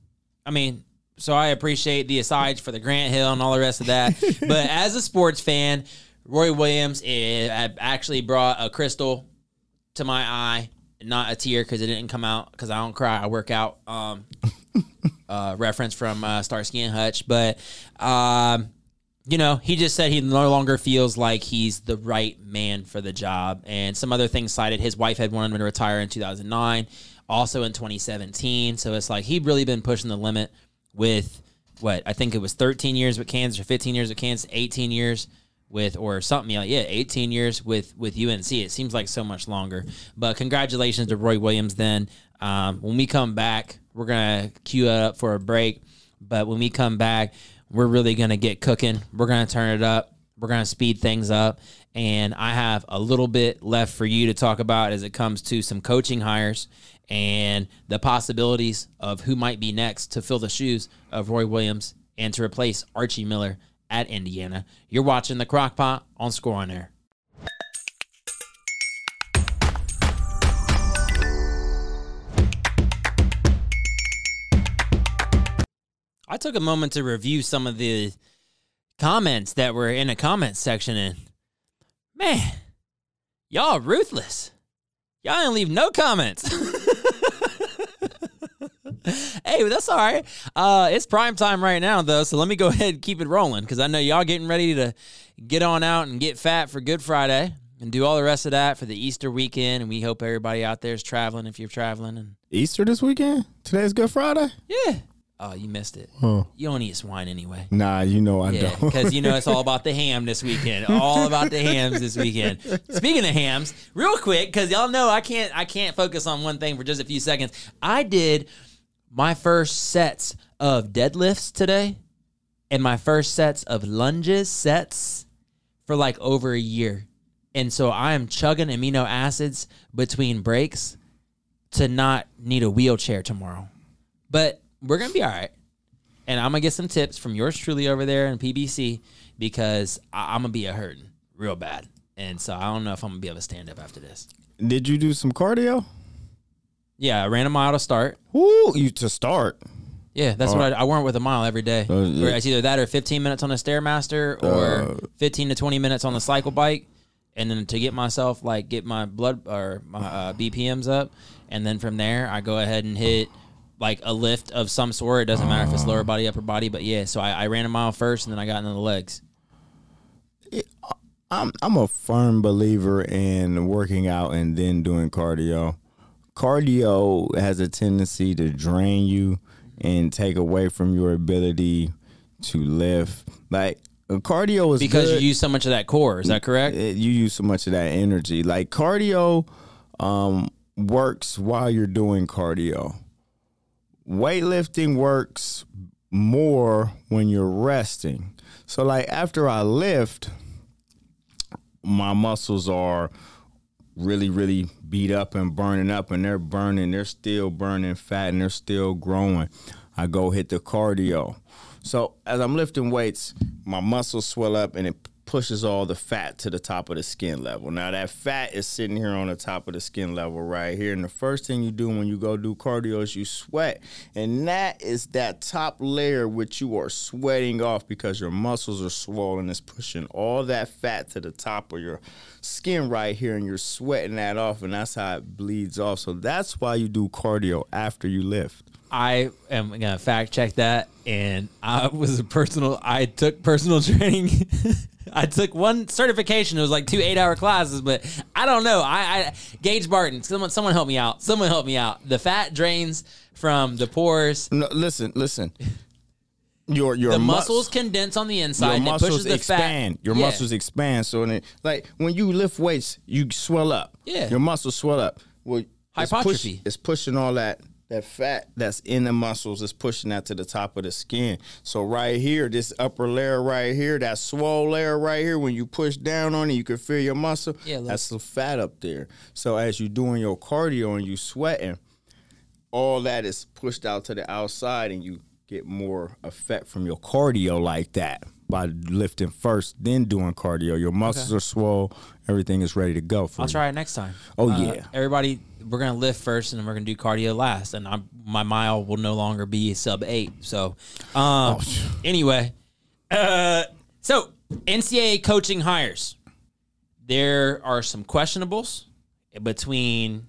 I mean, so I appreciate the asides for the Grant Hill and all the rest of that. but as a sports fan, Roy Williams eh, actually brought a crystal to my eye, not a tear because it didn't come out because I don't cry. I work out. Um, uh, reference from uh, Starsky and Hutch, but um, you know, he just said he no longer feels like he's the right man for the job. And some other things cited his wife had wanted him to retire in 2009, also in 2017. So it's like he'd really been pushing the limit with what I think it was 13 years with Kansas or 15 years with Kansas, 18 years with or something like yeah 18 years with with UNC it seems like so much longer but congratulations to Roy Williams then um, when we come back we're gonna queue up for a break but when we come back we're really gonna get cooking we're gonna turn it up we're gonna speed things up and I have a little bit left for you to talk about as it comes to some coaching hires and the possibilities of who might be next to fill the shoes of Roy Williams and to replace Archie Miller at Indiana. You're watching the Crockpot on Score on Air. I took a moment to review some of the comments that were in the comments section, and man, y'all ruthless. Y'all didn't leave no comments. hey, that's all right. Uh, it's prime time right now, though, so let me go ahead and keep it rolling because I know y'all getting ready to get on out and get fat for Good Friday and do all the rest of that for the Easter weekend. And we hope everybody out there is traveling if you're traveling. And Easter this weekend? Today's Good Friday? yeah, oh, you missed it. Huh. You don't eat swine anyway. Nah, you know I Yeah, don't. because you know it's all about the ham this weekend. All about the hams this weekend. Speaking of hams, real quick, because y'all know I can't I can't focus on one thing for just a few seconds. I did my first sets of deadlifts today, and my first sets of lunges sets for like over a year, and so I am chugging amino acids between breaks to not need a wheelchair tomorrow. But we're gonna be all right and I'm gonna get some tips from yours truly over there in PBC because I- I'm gonna be a hurting real bad, and so I don't know if I'm gonna be able to stand up after this. Did you do some cardio? Yeah, I ran a mile to start. Woo, you to start. Yeah, that's what I, I went with a mile every day. Uh, it's either that or 15 minutes on the stairmaster or 15 to 20 minutes on the cycle bike, and then to get myself like get my blood or my uh, BPMs up, and then from there I go ahead and hit like a lift of some sort. It doesn't matter if it's lower body, upper body, but yeah. So I, I ran a mile first, and then I got into the legs. I'm I'm a firm believer in working out and then doing cardio. Cardio has a tendency to drain you and take away from your ability to lift. Like cardio is because good. you use so much of that core. Is that correct? you use so much of that energy. Like cardio um, works while you're doing cardio. Weightlifting works more when you're resting. So, like after I lift, my muscles are really, really beat up and burning up, and they're burning. They're still burning fat, and they're still growing. I go hit the cardio. So as I'm lifting weights, my muscles swell up, and it pushes all the fat to the top of the skin level. Now that fat is sitting here on the top of the skin level right here. And the first thing you do when you go do cardio is you sweat. And that is that top layer which you are sweating off because your muscles are swollen. It's pushing all that fat to the top of your skin right here and you're sweating that off and that's how it bleeds off. So that's why you do cardio after you lift. I am gonna fact check that, and I was a personal. I took personal training. I took one certification. It was like two eight-hour classes, but I don't know. I, I Gage Barton. Someone, someone help me out. Someone help me out. The fat drains from the pores. No, listen, listen. Your your The mus- muscles condense on the inside. your and it muscles pushes the expand. fat. Your Yeah. muscles expand. So, then, like when you lift weights, you swell up. Yeah. Your muscles swell up. Well, it's push- Hypertrophy. It's, pushing all that that fat that's in the muscles is pushing that to the top of the skin. So right here, this upper layer right here, that swole layer right here, when you push down on it, you can feel your muscle. Yeah, look. that's the fat up there. So as you're doing your cardio and you sweating, all that is pushed out to the outside, and you get more effect from your cardio like that by lifting first, then doing cardio. Your muscles are swole, everything is ready to go. For I'll you. try it next time. Oh, Uh, yeah. Everybody, we're gonna lift first, and then we're gonna do cardio last, and I'm, my mile will no longer be sub eight. So, um, anyway, uh, so NCAA coaching hires. There are some questionables between.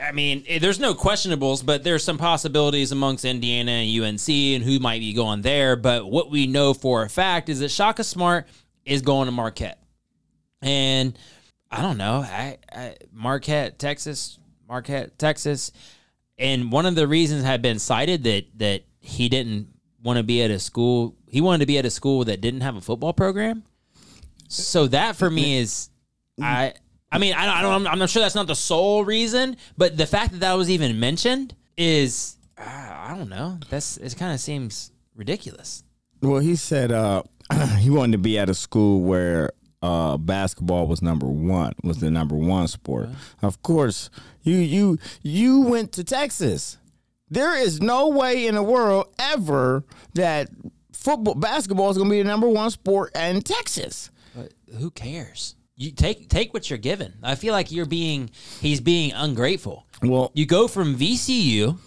I mean, eh, there's no questionables, but there's some possibilities amongst Indiana and UNC and who might be going there. But what we know for a fact is that Shaka Smart is going to Marquette. And I don't know, I, I Marquette, Texas, Marquette, Texas, and one of the reasons had been cited that that he didn't want to be at a school. He wanted to be at a school that didn't have a football program. So that for me is, I. I mean, I don't, I don't. I'm not sure that's not the sole reason, but the fact that that was even mentioned is, uh, I don't know. That's it. Kind of seems ridiculous. Well, he said uh, he wanted to be at a school where uh, basketball was number one, was the number one sport. Of course, you you you went to Texas. There is no way in the world ever that football basketball is going to be the number one sport in Texas. But who cares? You take take what you're given. I feel like you're being he's being ungrateful. Well, You go from VCU,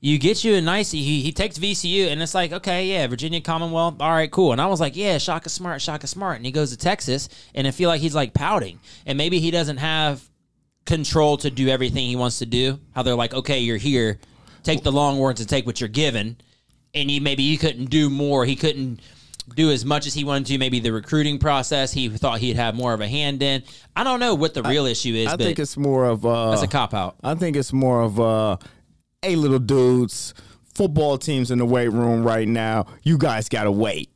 you get you a nice he, he takes VCU and it's like, okay, yeah, Virginia Commonwealth, all right, cool. And I was like, yeah, Shaka Smart, Shaka Smart. And he goes to Texas and I feel like he's like pouting. And maybe he doesn't have control to do everything he wants to do. How they're like, okay, you're here, take the long words and take what you're given. And you maybe you couldn't do more. He couldn't do as much as he wanted to. Maybe the recruiting process he thought he'd have more of a hand in. I don't know what the real issue is, I think it's more of uh, that's a cop out. I think it's more of uh, hey, little dudes, football teams in the weight room right now. You guys got to wait.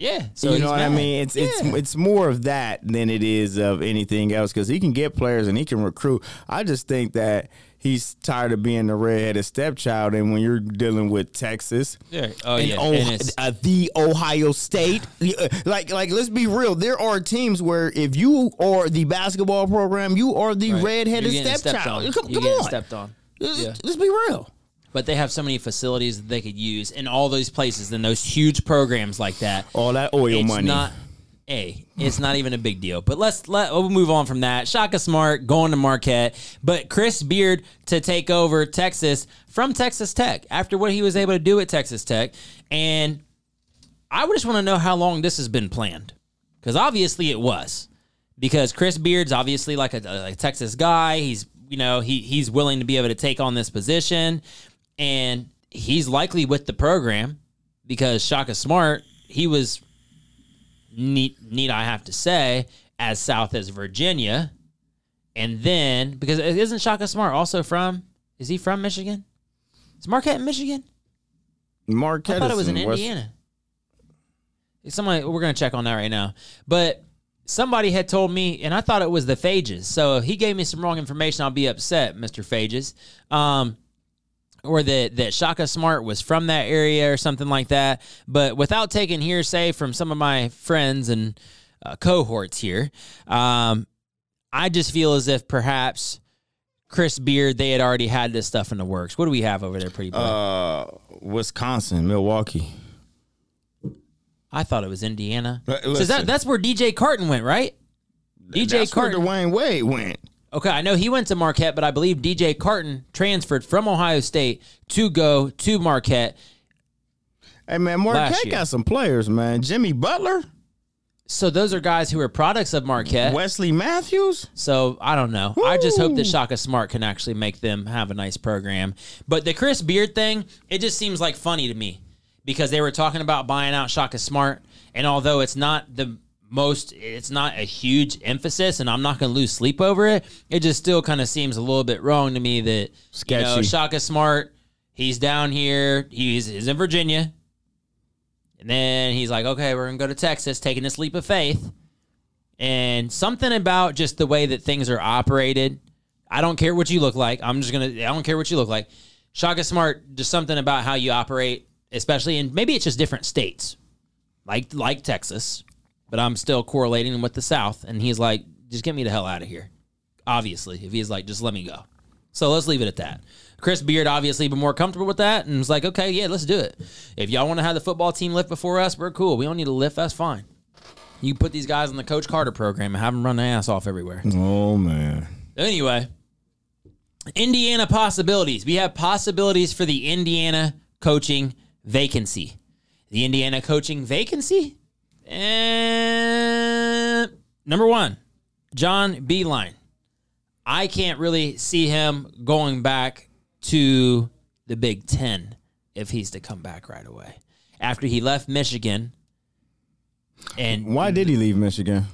Yeah. So you know what I mean? It's it's Yeah. it's more of that than it is of anything else because he can get players and he can recruit. I just think that he's tired of being the redheaded stepchild, and when you're dealing with Texas. Yeah. Oh and yeah. And uh, the Ohio State, like, like, let's be real. There are teams where if you are the basketball program, you are the Right. redheaded You're getting stepped stepchild. Come, You're come on, stepped on. Let's, Yeah. let's be real. But they have so many facilities that they could use in all those places and those huge programs like that. All that oil it's money. not a. It's not even a big deal. But let's let we'll move on from that. Shaka Smart going to Marquette, but Chris Beard to take over Texas from Texas Tech after what he was able to do at Texas Tech, and I would just want to know how long this has been planned, because obviously it was, because Chris Beard's obviously like a, a Texas guy. He's you know he he's willing to be able to take on this position, and he's likely with the program because Shaka Smart he was need need I have to say as south as Virginia, and then because isn't Shaka Smart also from? Is he from Michigan? Is Marquette in Michigan? Marquette. I thought it was in Indiana. Somebody, we're gonna check on that right now. But somebody had told me, and I thought it was the Phages. So if he gave me some wrong information, I'll be upset, Mister Phages. Um, or that that Shaka Smart was from that area or something like that. But without taking hearsay from some of my friends and uh, cohorts here, um, I just feel as if perhaps Chris Beard they had already had this stuff in the works. What do we have over there, pretty boy? Uh, Wisconsin, Milwaukee. I thought it was Indiana. L- So that, that's where DJ Carton went, right? DJ That's where Carton. Dwyane Wade went. Okay, I know he went to Marquette, but I believe DJ Carton transferred from Ohio State to go to Marquette. Hey man, Marquette got some players, man. Jimmy Butler, So those are guys who are products of Marquette. Wesley Matthews. So I don't know. I just hope that. Shaka Smart can actually make them have a nice program. But the Chris Beard thing, it just seems like funny to me because they were talking about buying out Shaka Smart, and although it's not the most, it's not a huge emphasis, and I'm not going to lose sleep over it. It just still kind of seems a little bit wrong to me that you know Shaka Smart, he's down here, he's, he's in Virginia. And then he's like, okay, we're going to go to Texas, taking this leap of faith and something about just the way that things are operated. I don't care what you look like. I'm just gonna. I don't care what you look like. Shaka Smart, just something about how you operate, especially in maybe it's just different states, like like Texas, but I'm still correlating him with the South. And he's like, just get me the hell out of here. Obviously, if he's like, just let me go. So let's leave it at that. Chris Beard obviously been more comfortable with that and was like, okay, yeah, let's do it. If y'all want to have the football team lift before us, we're cool. We don't need to lift. That's fine. You put these guys in the Coach Carter program and have them run their ass off everywhere. Oh man. Anyway, Indiana possibilities. We have possibilities for the Indiana coaching vacancy. The Indiana coaching vacancy? And number one, John Beilein. I can't really see him going back to the Big Ten if he's to come back right away. After he left Michigan and Why did he leave Michigan?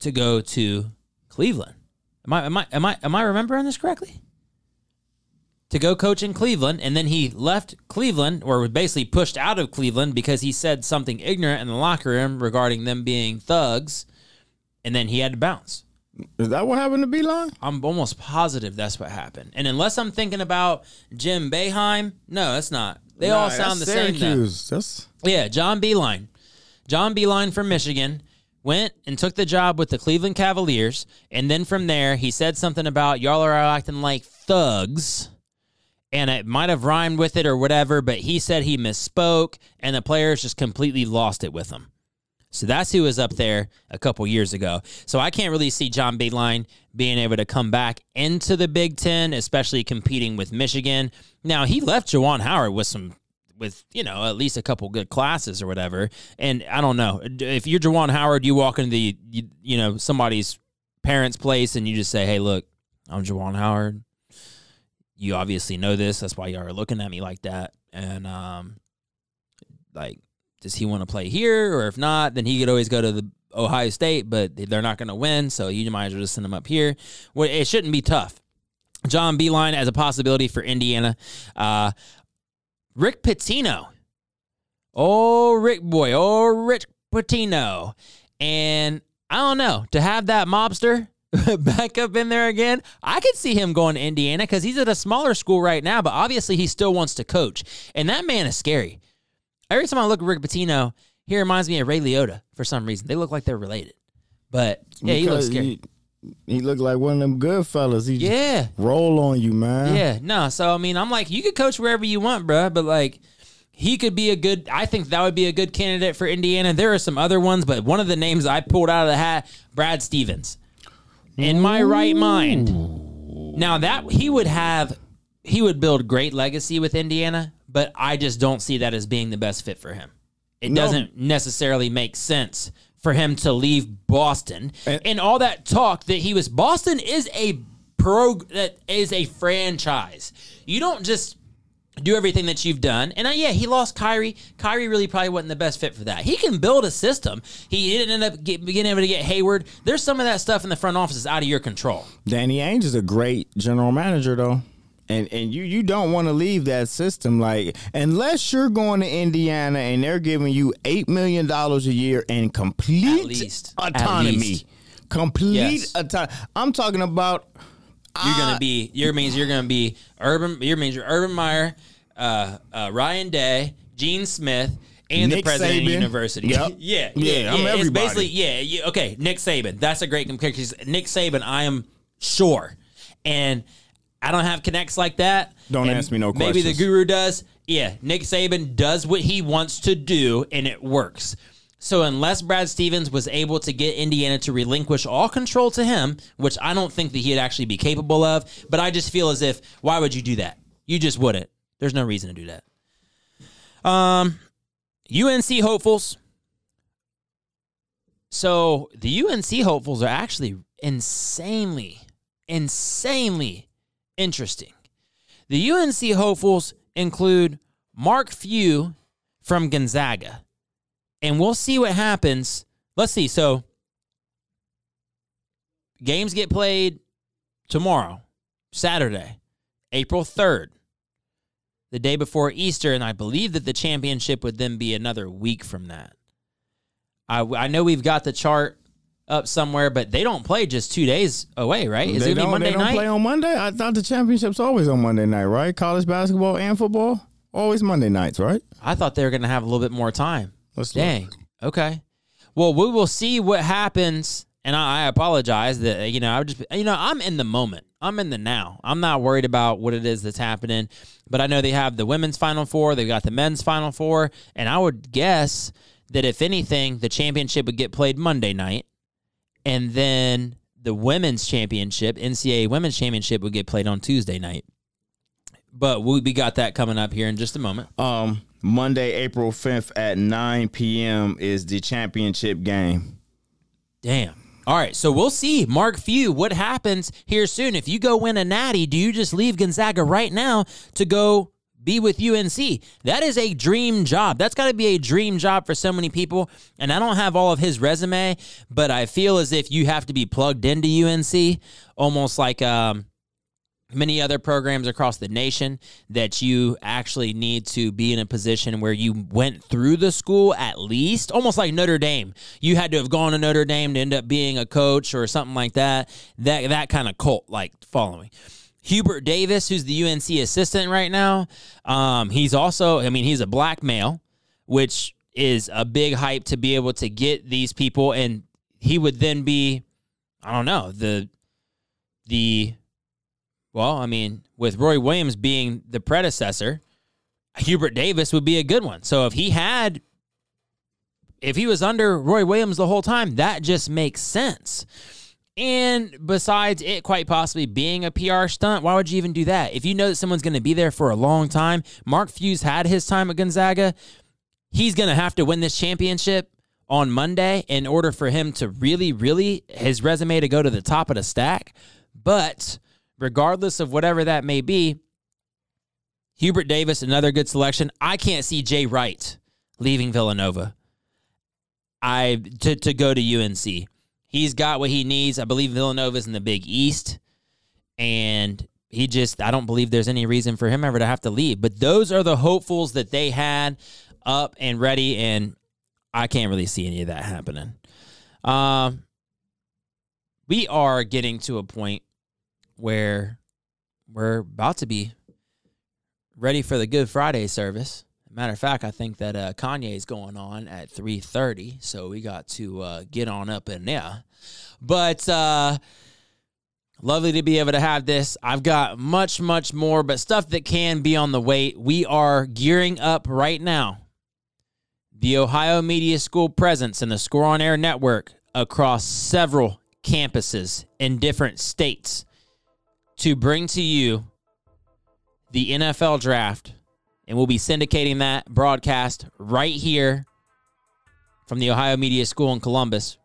to go to Cleveland. Am I am I am I am I remembering this correctly? To go coach in Cleveland, and then he left Cleveland, or was basically pushed out of Cleveland because he said something ignorant in the locker room regarding them being thugs, and then he had to bounce. Is that what happened to Beilein? I'm almost positive that's what happened. And unless I'm thinking about Jim Boeheim, no, that's not. They all sound the same. though. Syracuse. That's Yeah, John Beilein. John Beilein from Michigan went and took the job with the Cleveland Cavaliers. And then from there, he said something about y'all are acting like thugs. And it might have rhymed with it or whatever, but he said he misspoke, and the players just completely lost it with him. So that's who was up there a couple years ago. So I can't really see John Beilein being able to come back into the Big Ten, especially competing with Michigan. Now he left Juwan Howard with some with you know at least a couple good classes or whatever. And I don't know if you're Juwan Howard, you walk into the you, you know somebody's parents' place and you just say, "Hey, look, I'm Juwan Howard. You obviously know this. That's why y'all are looking at me like that." And um, like, does he want to play here, or if not, then he could always go to the Ohio State, but they're not going to win, so you might as well just send him up here. Well, it shouldn't be tough. John Beilein as a possibility for Indiana. Uh, Rick Pitino. Oh, Rick boy. Oh, Rick Pitino. And I don't know, to have that mobster back up in there again, I could see him going to Indiana because he's at a smaller school right now, but obviously he still wants to coach. And that man is scary. Every time I look at Rick Pitino, he reminds me of Ray Liotta for some reason. They look like they're related. But yeah, he looks scary. He, he looked like one of them good fellas. He just Yeah. roll on you, man. Yeah, no. So I mean, I'm like, you could coach wherever you want, bruh, but like, he could be a good. I think that would be a good candidate for Indiana. There are some other ones, but one of the names I pulled out of the hat, Brad Stevens. In my right mind, now that he would have, he would build great legacy with Indiana, but I just don't see that as being the best fit for him. It No. doesn't necessarily make sense for him to leave Boston And- and all that talk that he was. Boston is a pro that is a franchise. You don't just do everything that you've done. And uh, yeah, he lost Kyrie. Kyrie really probably wasn't the best fit for that. He can build a system. He didn't end up get, being able to get Hayward. There's some of that stuff in the front office is out of your control. Danny Ainge is a great general manager, though. And and you you don't want to leave that system like unless you're going to Indiana and they're giving you eight million dollars a year and complete At least. At autonomy, complete Yes. autonomy. I'm talking about You're gonna be. Your means you're gonna be Urban. Your means you're Urban Meyer, uh, uh, Ryan Day, Gene Smith. And the Nick president of the university. Yep. yeah, Yeah, I'm It's everybody. basically, yeah, you, okay. Nick Saban. That's a great comparison. Nick Saban, I am sure, and I don't have connects like that. Don't and ask me no questions. Maybe the guru does. Yeah, Nick Saban does what he wants to do, and it works. So unless Brad Stevens was able to get Indiana to relinquish all control to him, which I don't think that he'd actually be capable of, but I just feel as if why would you do that? You just wouldn't. There's no reason to do that. Um, UNC hopefuls. So the UNC hopefuls are actually insanely, insanely interesting. The UNC hopefuls include Mark Few from Gonzaga. And we'll see what happens. Let's see. So games get played tomorrow, Saturday, April 3rd, the day before Easter. And I believe that the championship would then be another week from that. I, I know we've got the chart up somewhere, but they don't play just two days away, right? Is they it Monday they don't night? play on Monday. I thought the championship's always on Monday night, right? College basketball and football always Monday nights, right? I thought they were gonna have a little bit more time. Let's look. Dang. Okay. Well, we will see what happens. And I, I apologize that you know I just you know I'm in the moment. I'm in the now. I'm not worried about what it is that's happening. But I know they have the women's final four. They've got the men's final four, and I would guess that if anything, the championship would get played Monday night, and then the women's championship, NCAA women's championship, would get played on Tuesday night. But we, we got that coming up here in just a moment. Um, Monday, April 5th at 9 p.m. is the championship game. Damn. All right, so we'll see, Mark Few, what happens here soon. If you go win a natty, do you just leave Gonzaga right now to go be with UNC? That is a dream job. That's got to be a dream job for so many people. And I don't have all of his resume, but I feel as if you have to be plugged into UNC, almost like um, many other programs across the nation that you actually need to be in a position where you went through the school at least almost like Notre Dame. You had to have gone to Notre Dame to end up being a coach or something like that. That that kind of cult like following Hubert Davis who's the UNC assistant right now um, he's also I mean he's a black male which is a big hype to be able to get these people. And he would then be I don't know the the well, I mean, with Roy Williams being the predecessor, Hubert Davis would be a good one. So if he had, if he was under Roy Williams the whole time, that just makes sense. And besides it quite possibly being a PR stunt, why would you even do that? If you know that someone's going to be there for a long time, Mark Few's had his time at Gonzaga. He's going to have to win this championship on Monday in order for him to really, really, his resume to go to the top of the stack. But regardless of whatever that may be, Hubert Davis, another good selection. I can't see Jay Wright leaving Villanova. I to, to go to UNC. He's got what he needs. I believe Villanova's in the Big East. And he just I don't believe there's any reason for him ever to have to leave. But those are the hopefuls that they had up and ready, and I can't really see any of that happening. Um we are getting to a point where we're about to be ready for the Good Friday service. Matter of fact, I think that uh, Kanye is going on at three thirty, so we got to uh, get on up in there. But uh, lovely to be able to have this. I've got much, much more, but stuff that can be on the wait. We are gearing up right now. The Ohio Media School presence in the Score on Air network across several campuses in different states to bring to you the NFL draft. And we'll be syndicating that broadcast right here from the Ohio Media School in Columbus.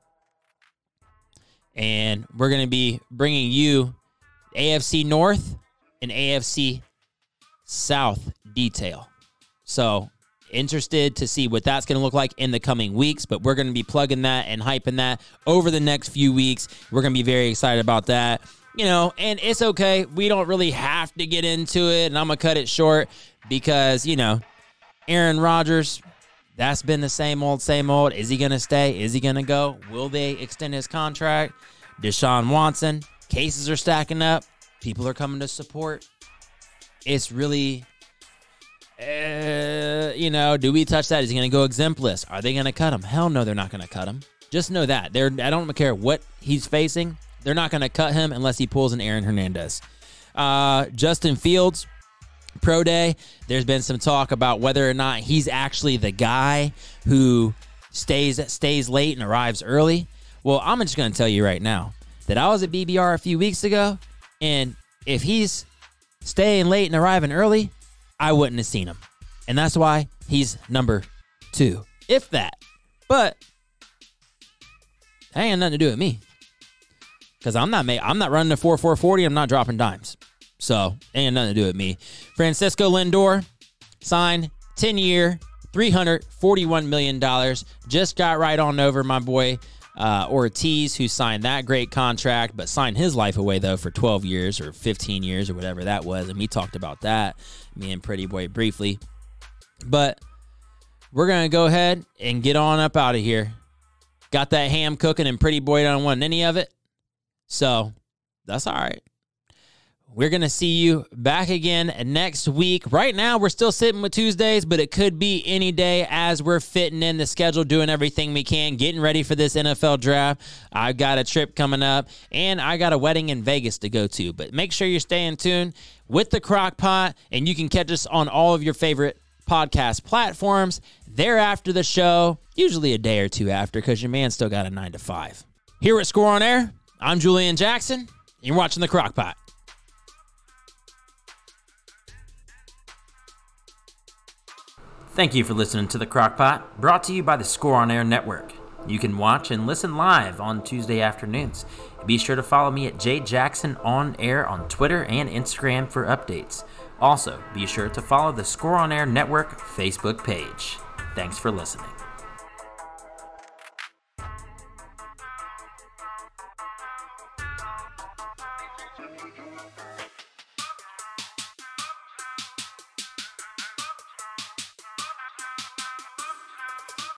And we're going to be bringing you AFC North and AFC South detail. So, interested to see what that's going to look like in the coming weeks, but we're going to be plugging that and hyping that over the next few weeks. We're going to be very excited about that. You know, and it's okay. We don't really have to get into it, and I'm to cut it short because, you know, Aaron Rodgers, that's been the same old, same old. Is he to stay? Is he to go? Will they extend his contract? Deshaun Watson, cases are stacking up. People are coming to support. It's really uh, you know, do we touch that? Is he going to go exempt list? Are they going to cut him? Hell no, they're not going to cut him. Just know that. They're, I don't care what he's facing. They're not going to cut him unless he pulls an Aaron Hernandez. Uh, Justin Fields, pro day. There's been some talk about whether or not he's actually the guy who stays stays late and arrives early. Well, I'm just going to tell you right now that I was at BBR a few weeks ago, and if he's staying late and arriving early, I wouldn't have seen him. And that's why he's number two, if that. But that ain't nothing to do with me. Because I'm not ma- I'm not running a 4 440. I'm not dropping dimes. So ain't nothing to do with me. Francisco Lindor signed 10 year, $341 million. Just got right on over my boy uh, Ortiz, who signed that great contract, but signed his life away, though, for 12 years or 15 years or whatever that was. And we talked about that, me and Pretty Boy, briefly. But we're going to go ahead and get on up out of here. Got that ham cooking, and Pretty Boy don't want any of it. So that's all right. We're going to see you back again next week. Right now, we're still sitting with Tuesdays, but it could be any day as we're fitting in the schedule, doing everything we can, getting ready for this NFL draft. I've got a trip coming up, and I got a wedding in Vegas to go to. But make sure you're staying tuned with the crock pot, and you can catch us on all of your favorite podcast platforms. There after the show, usually a day or two after, because your man still got a nine to five. Here at Score on Air, I'm Julian Jackson. You're watching the crock pot. Thank you for listening to The Crockpot, brought to you by the Score on Air Network. You can watch and listen live on Tuesday afternoons. Be sure to follow me at Jay Jackson on air on Twitter and Instagram for updates. Also, be sure to follow the Score on Air Network Facebook page. Thanks for listening.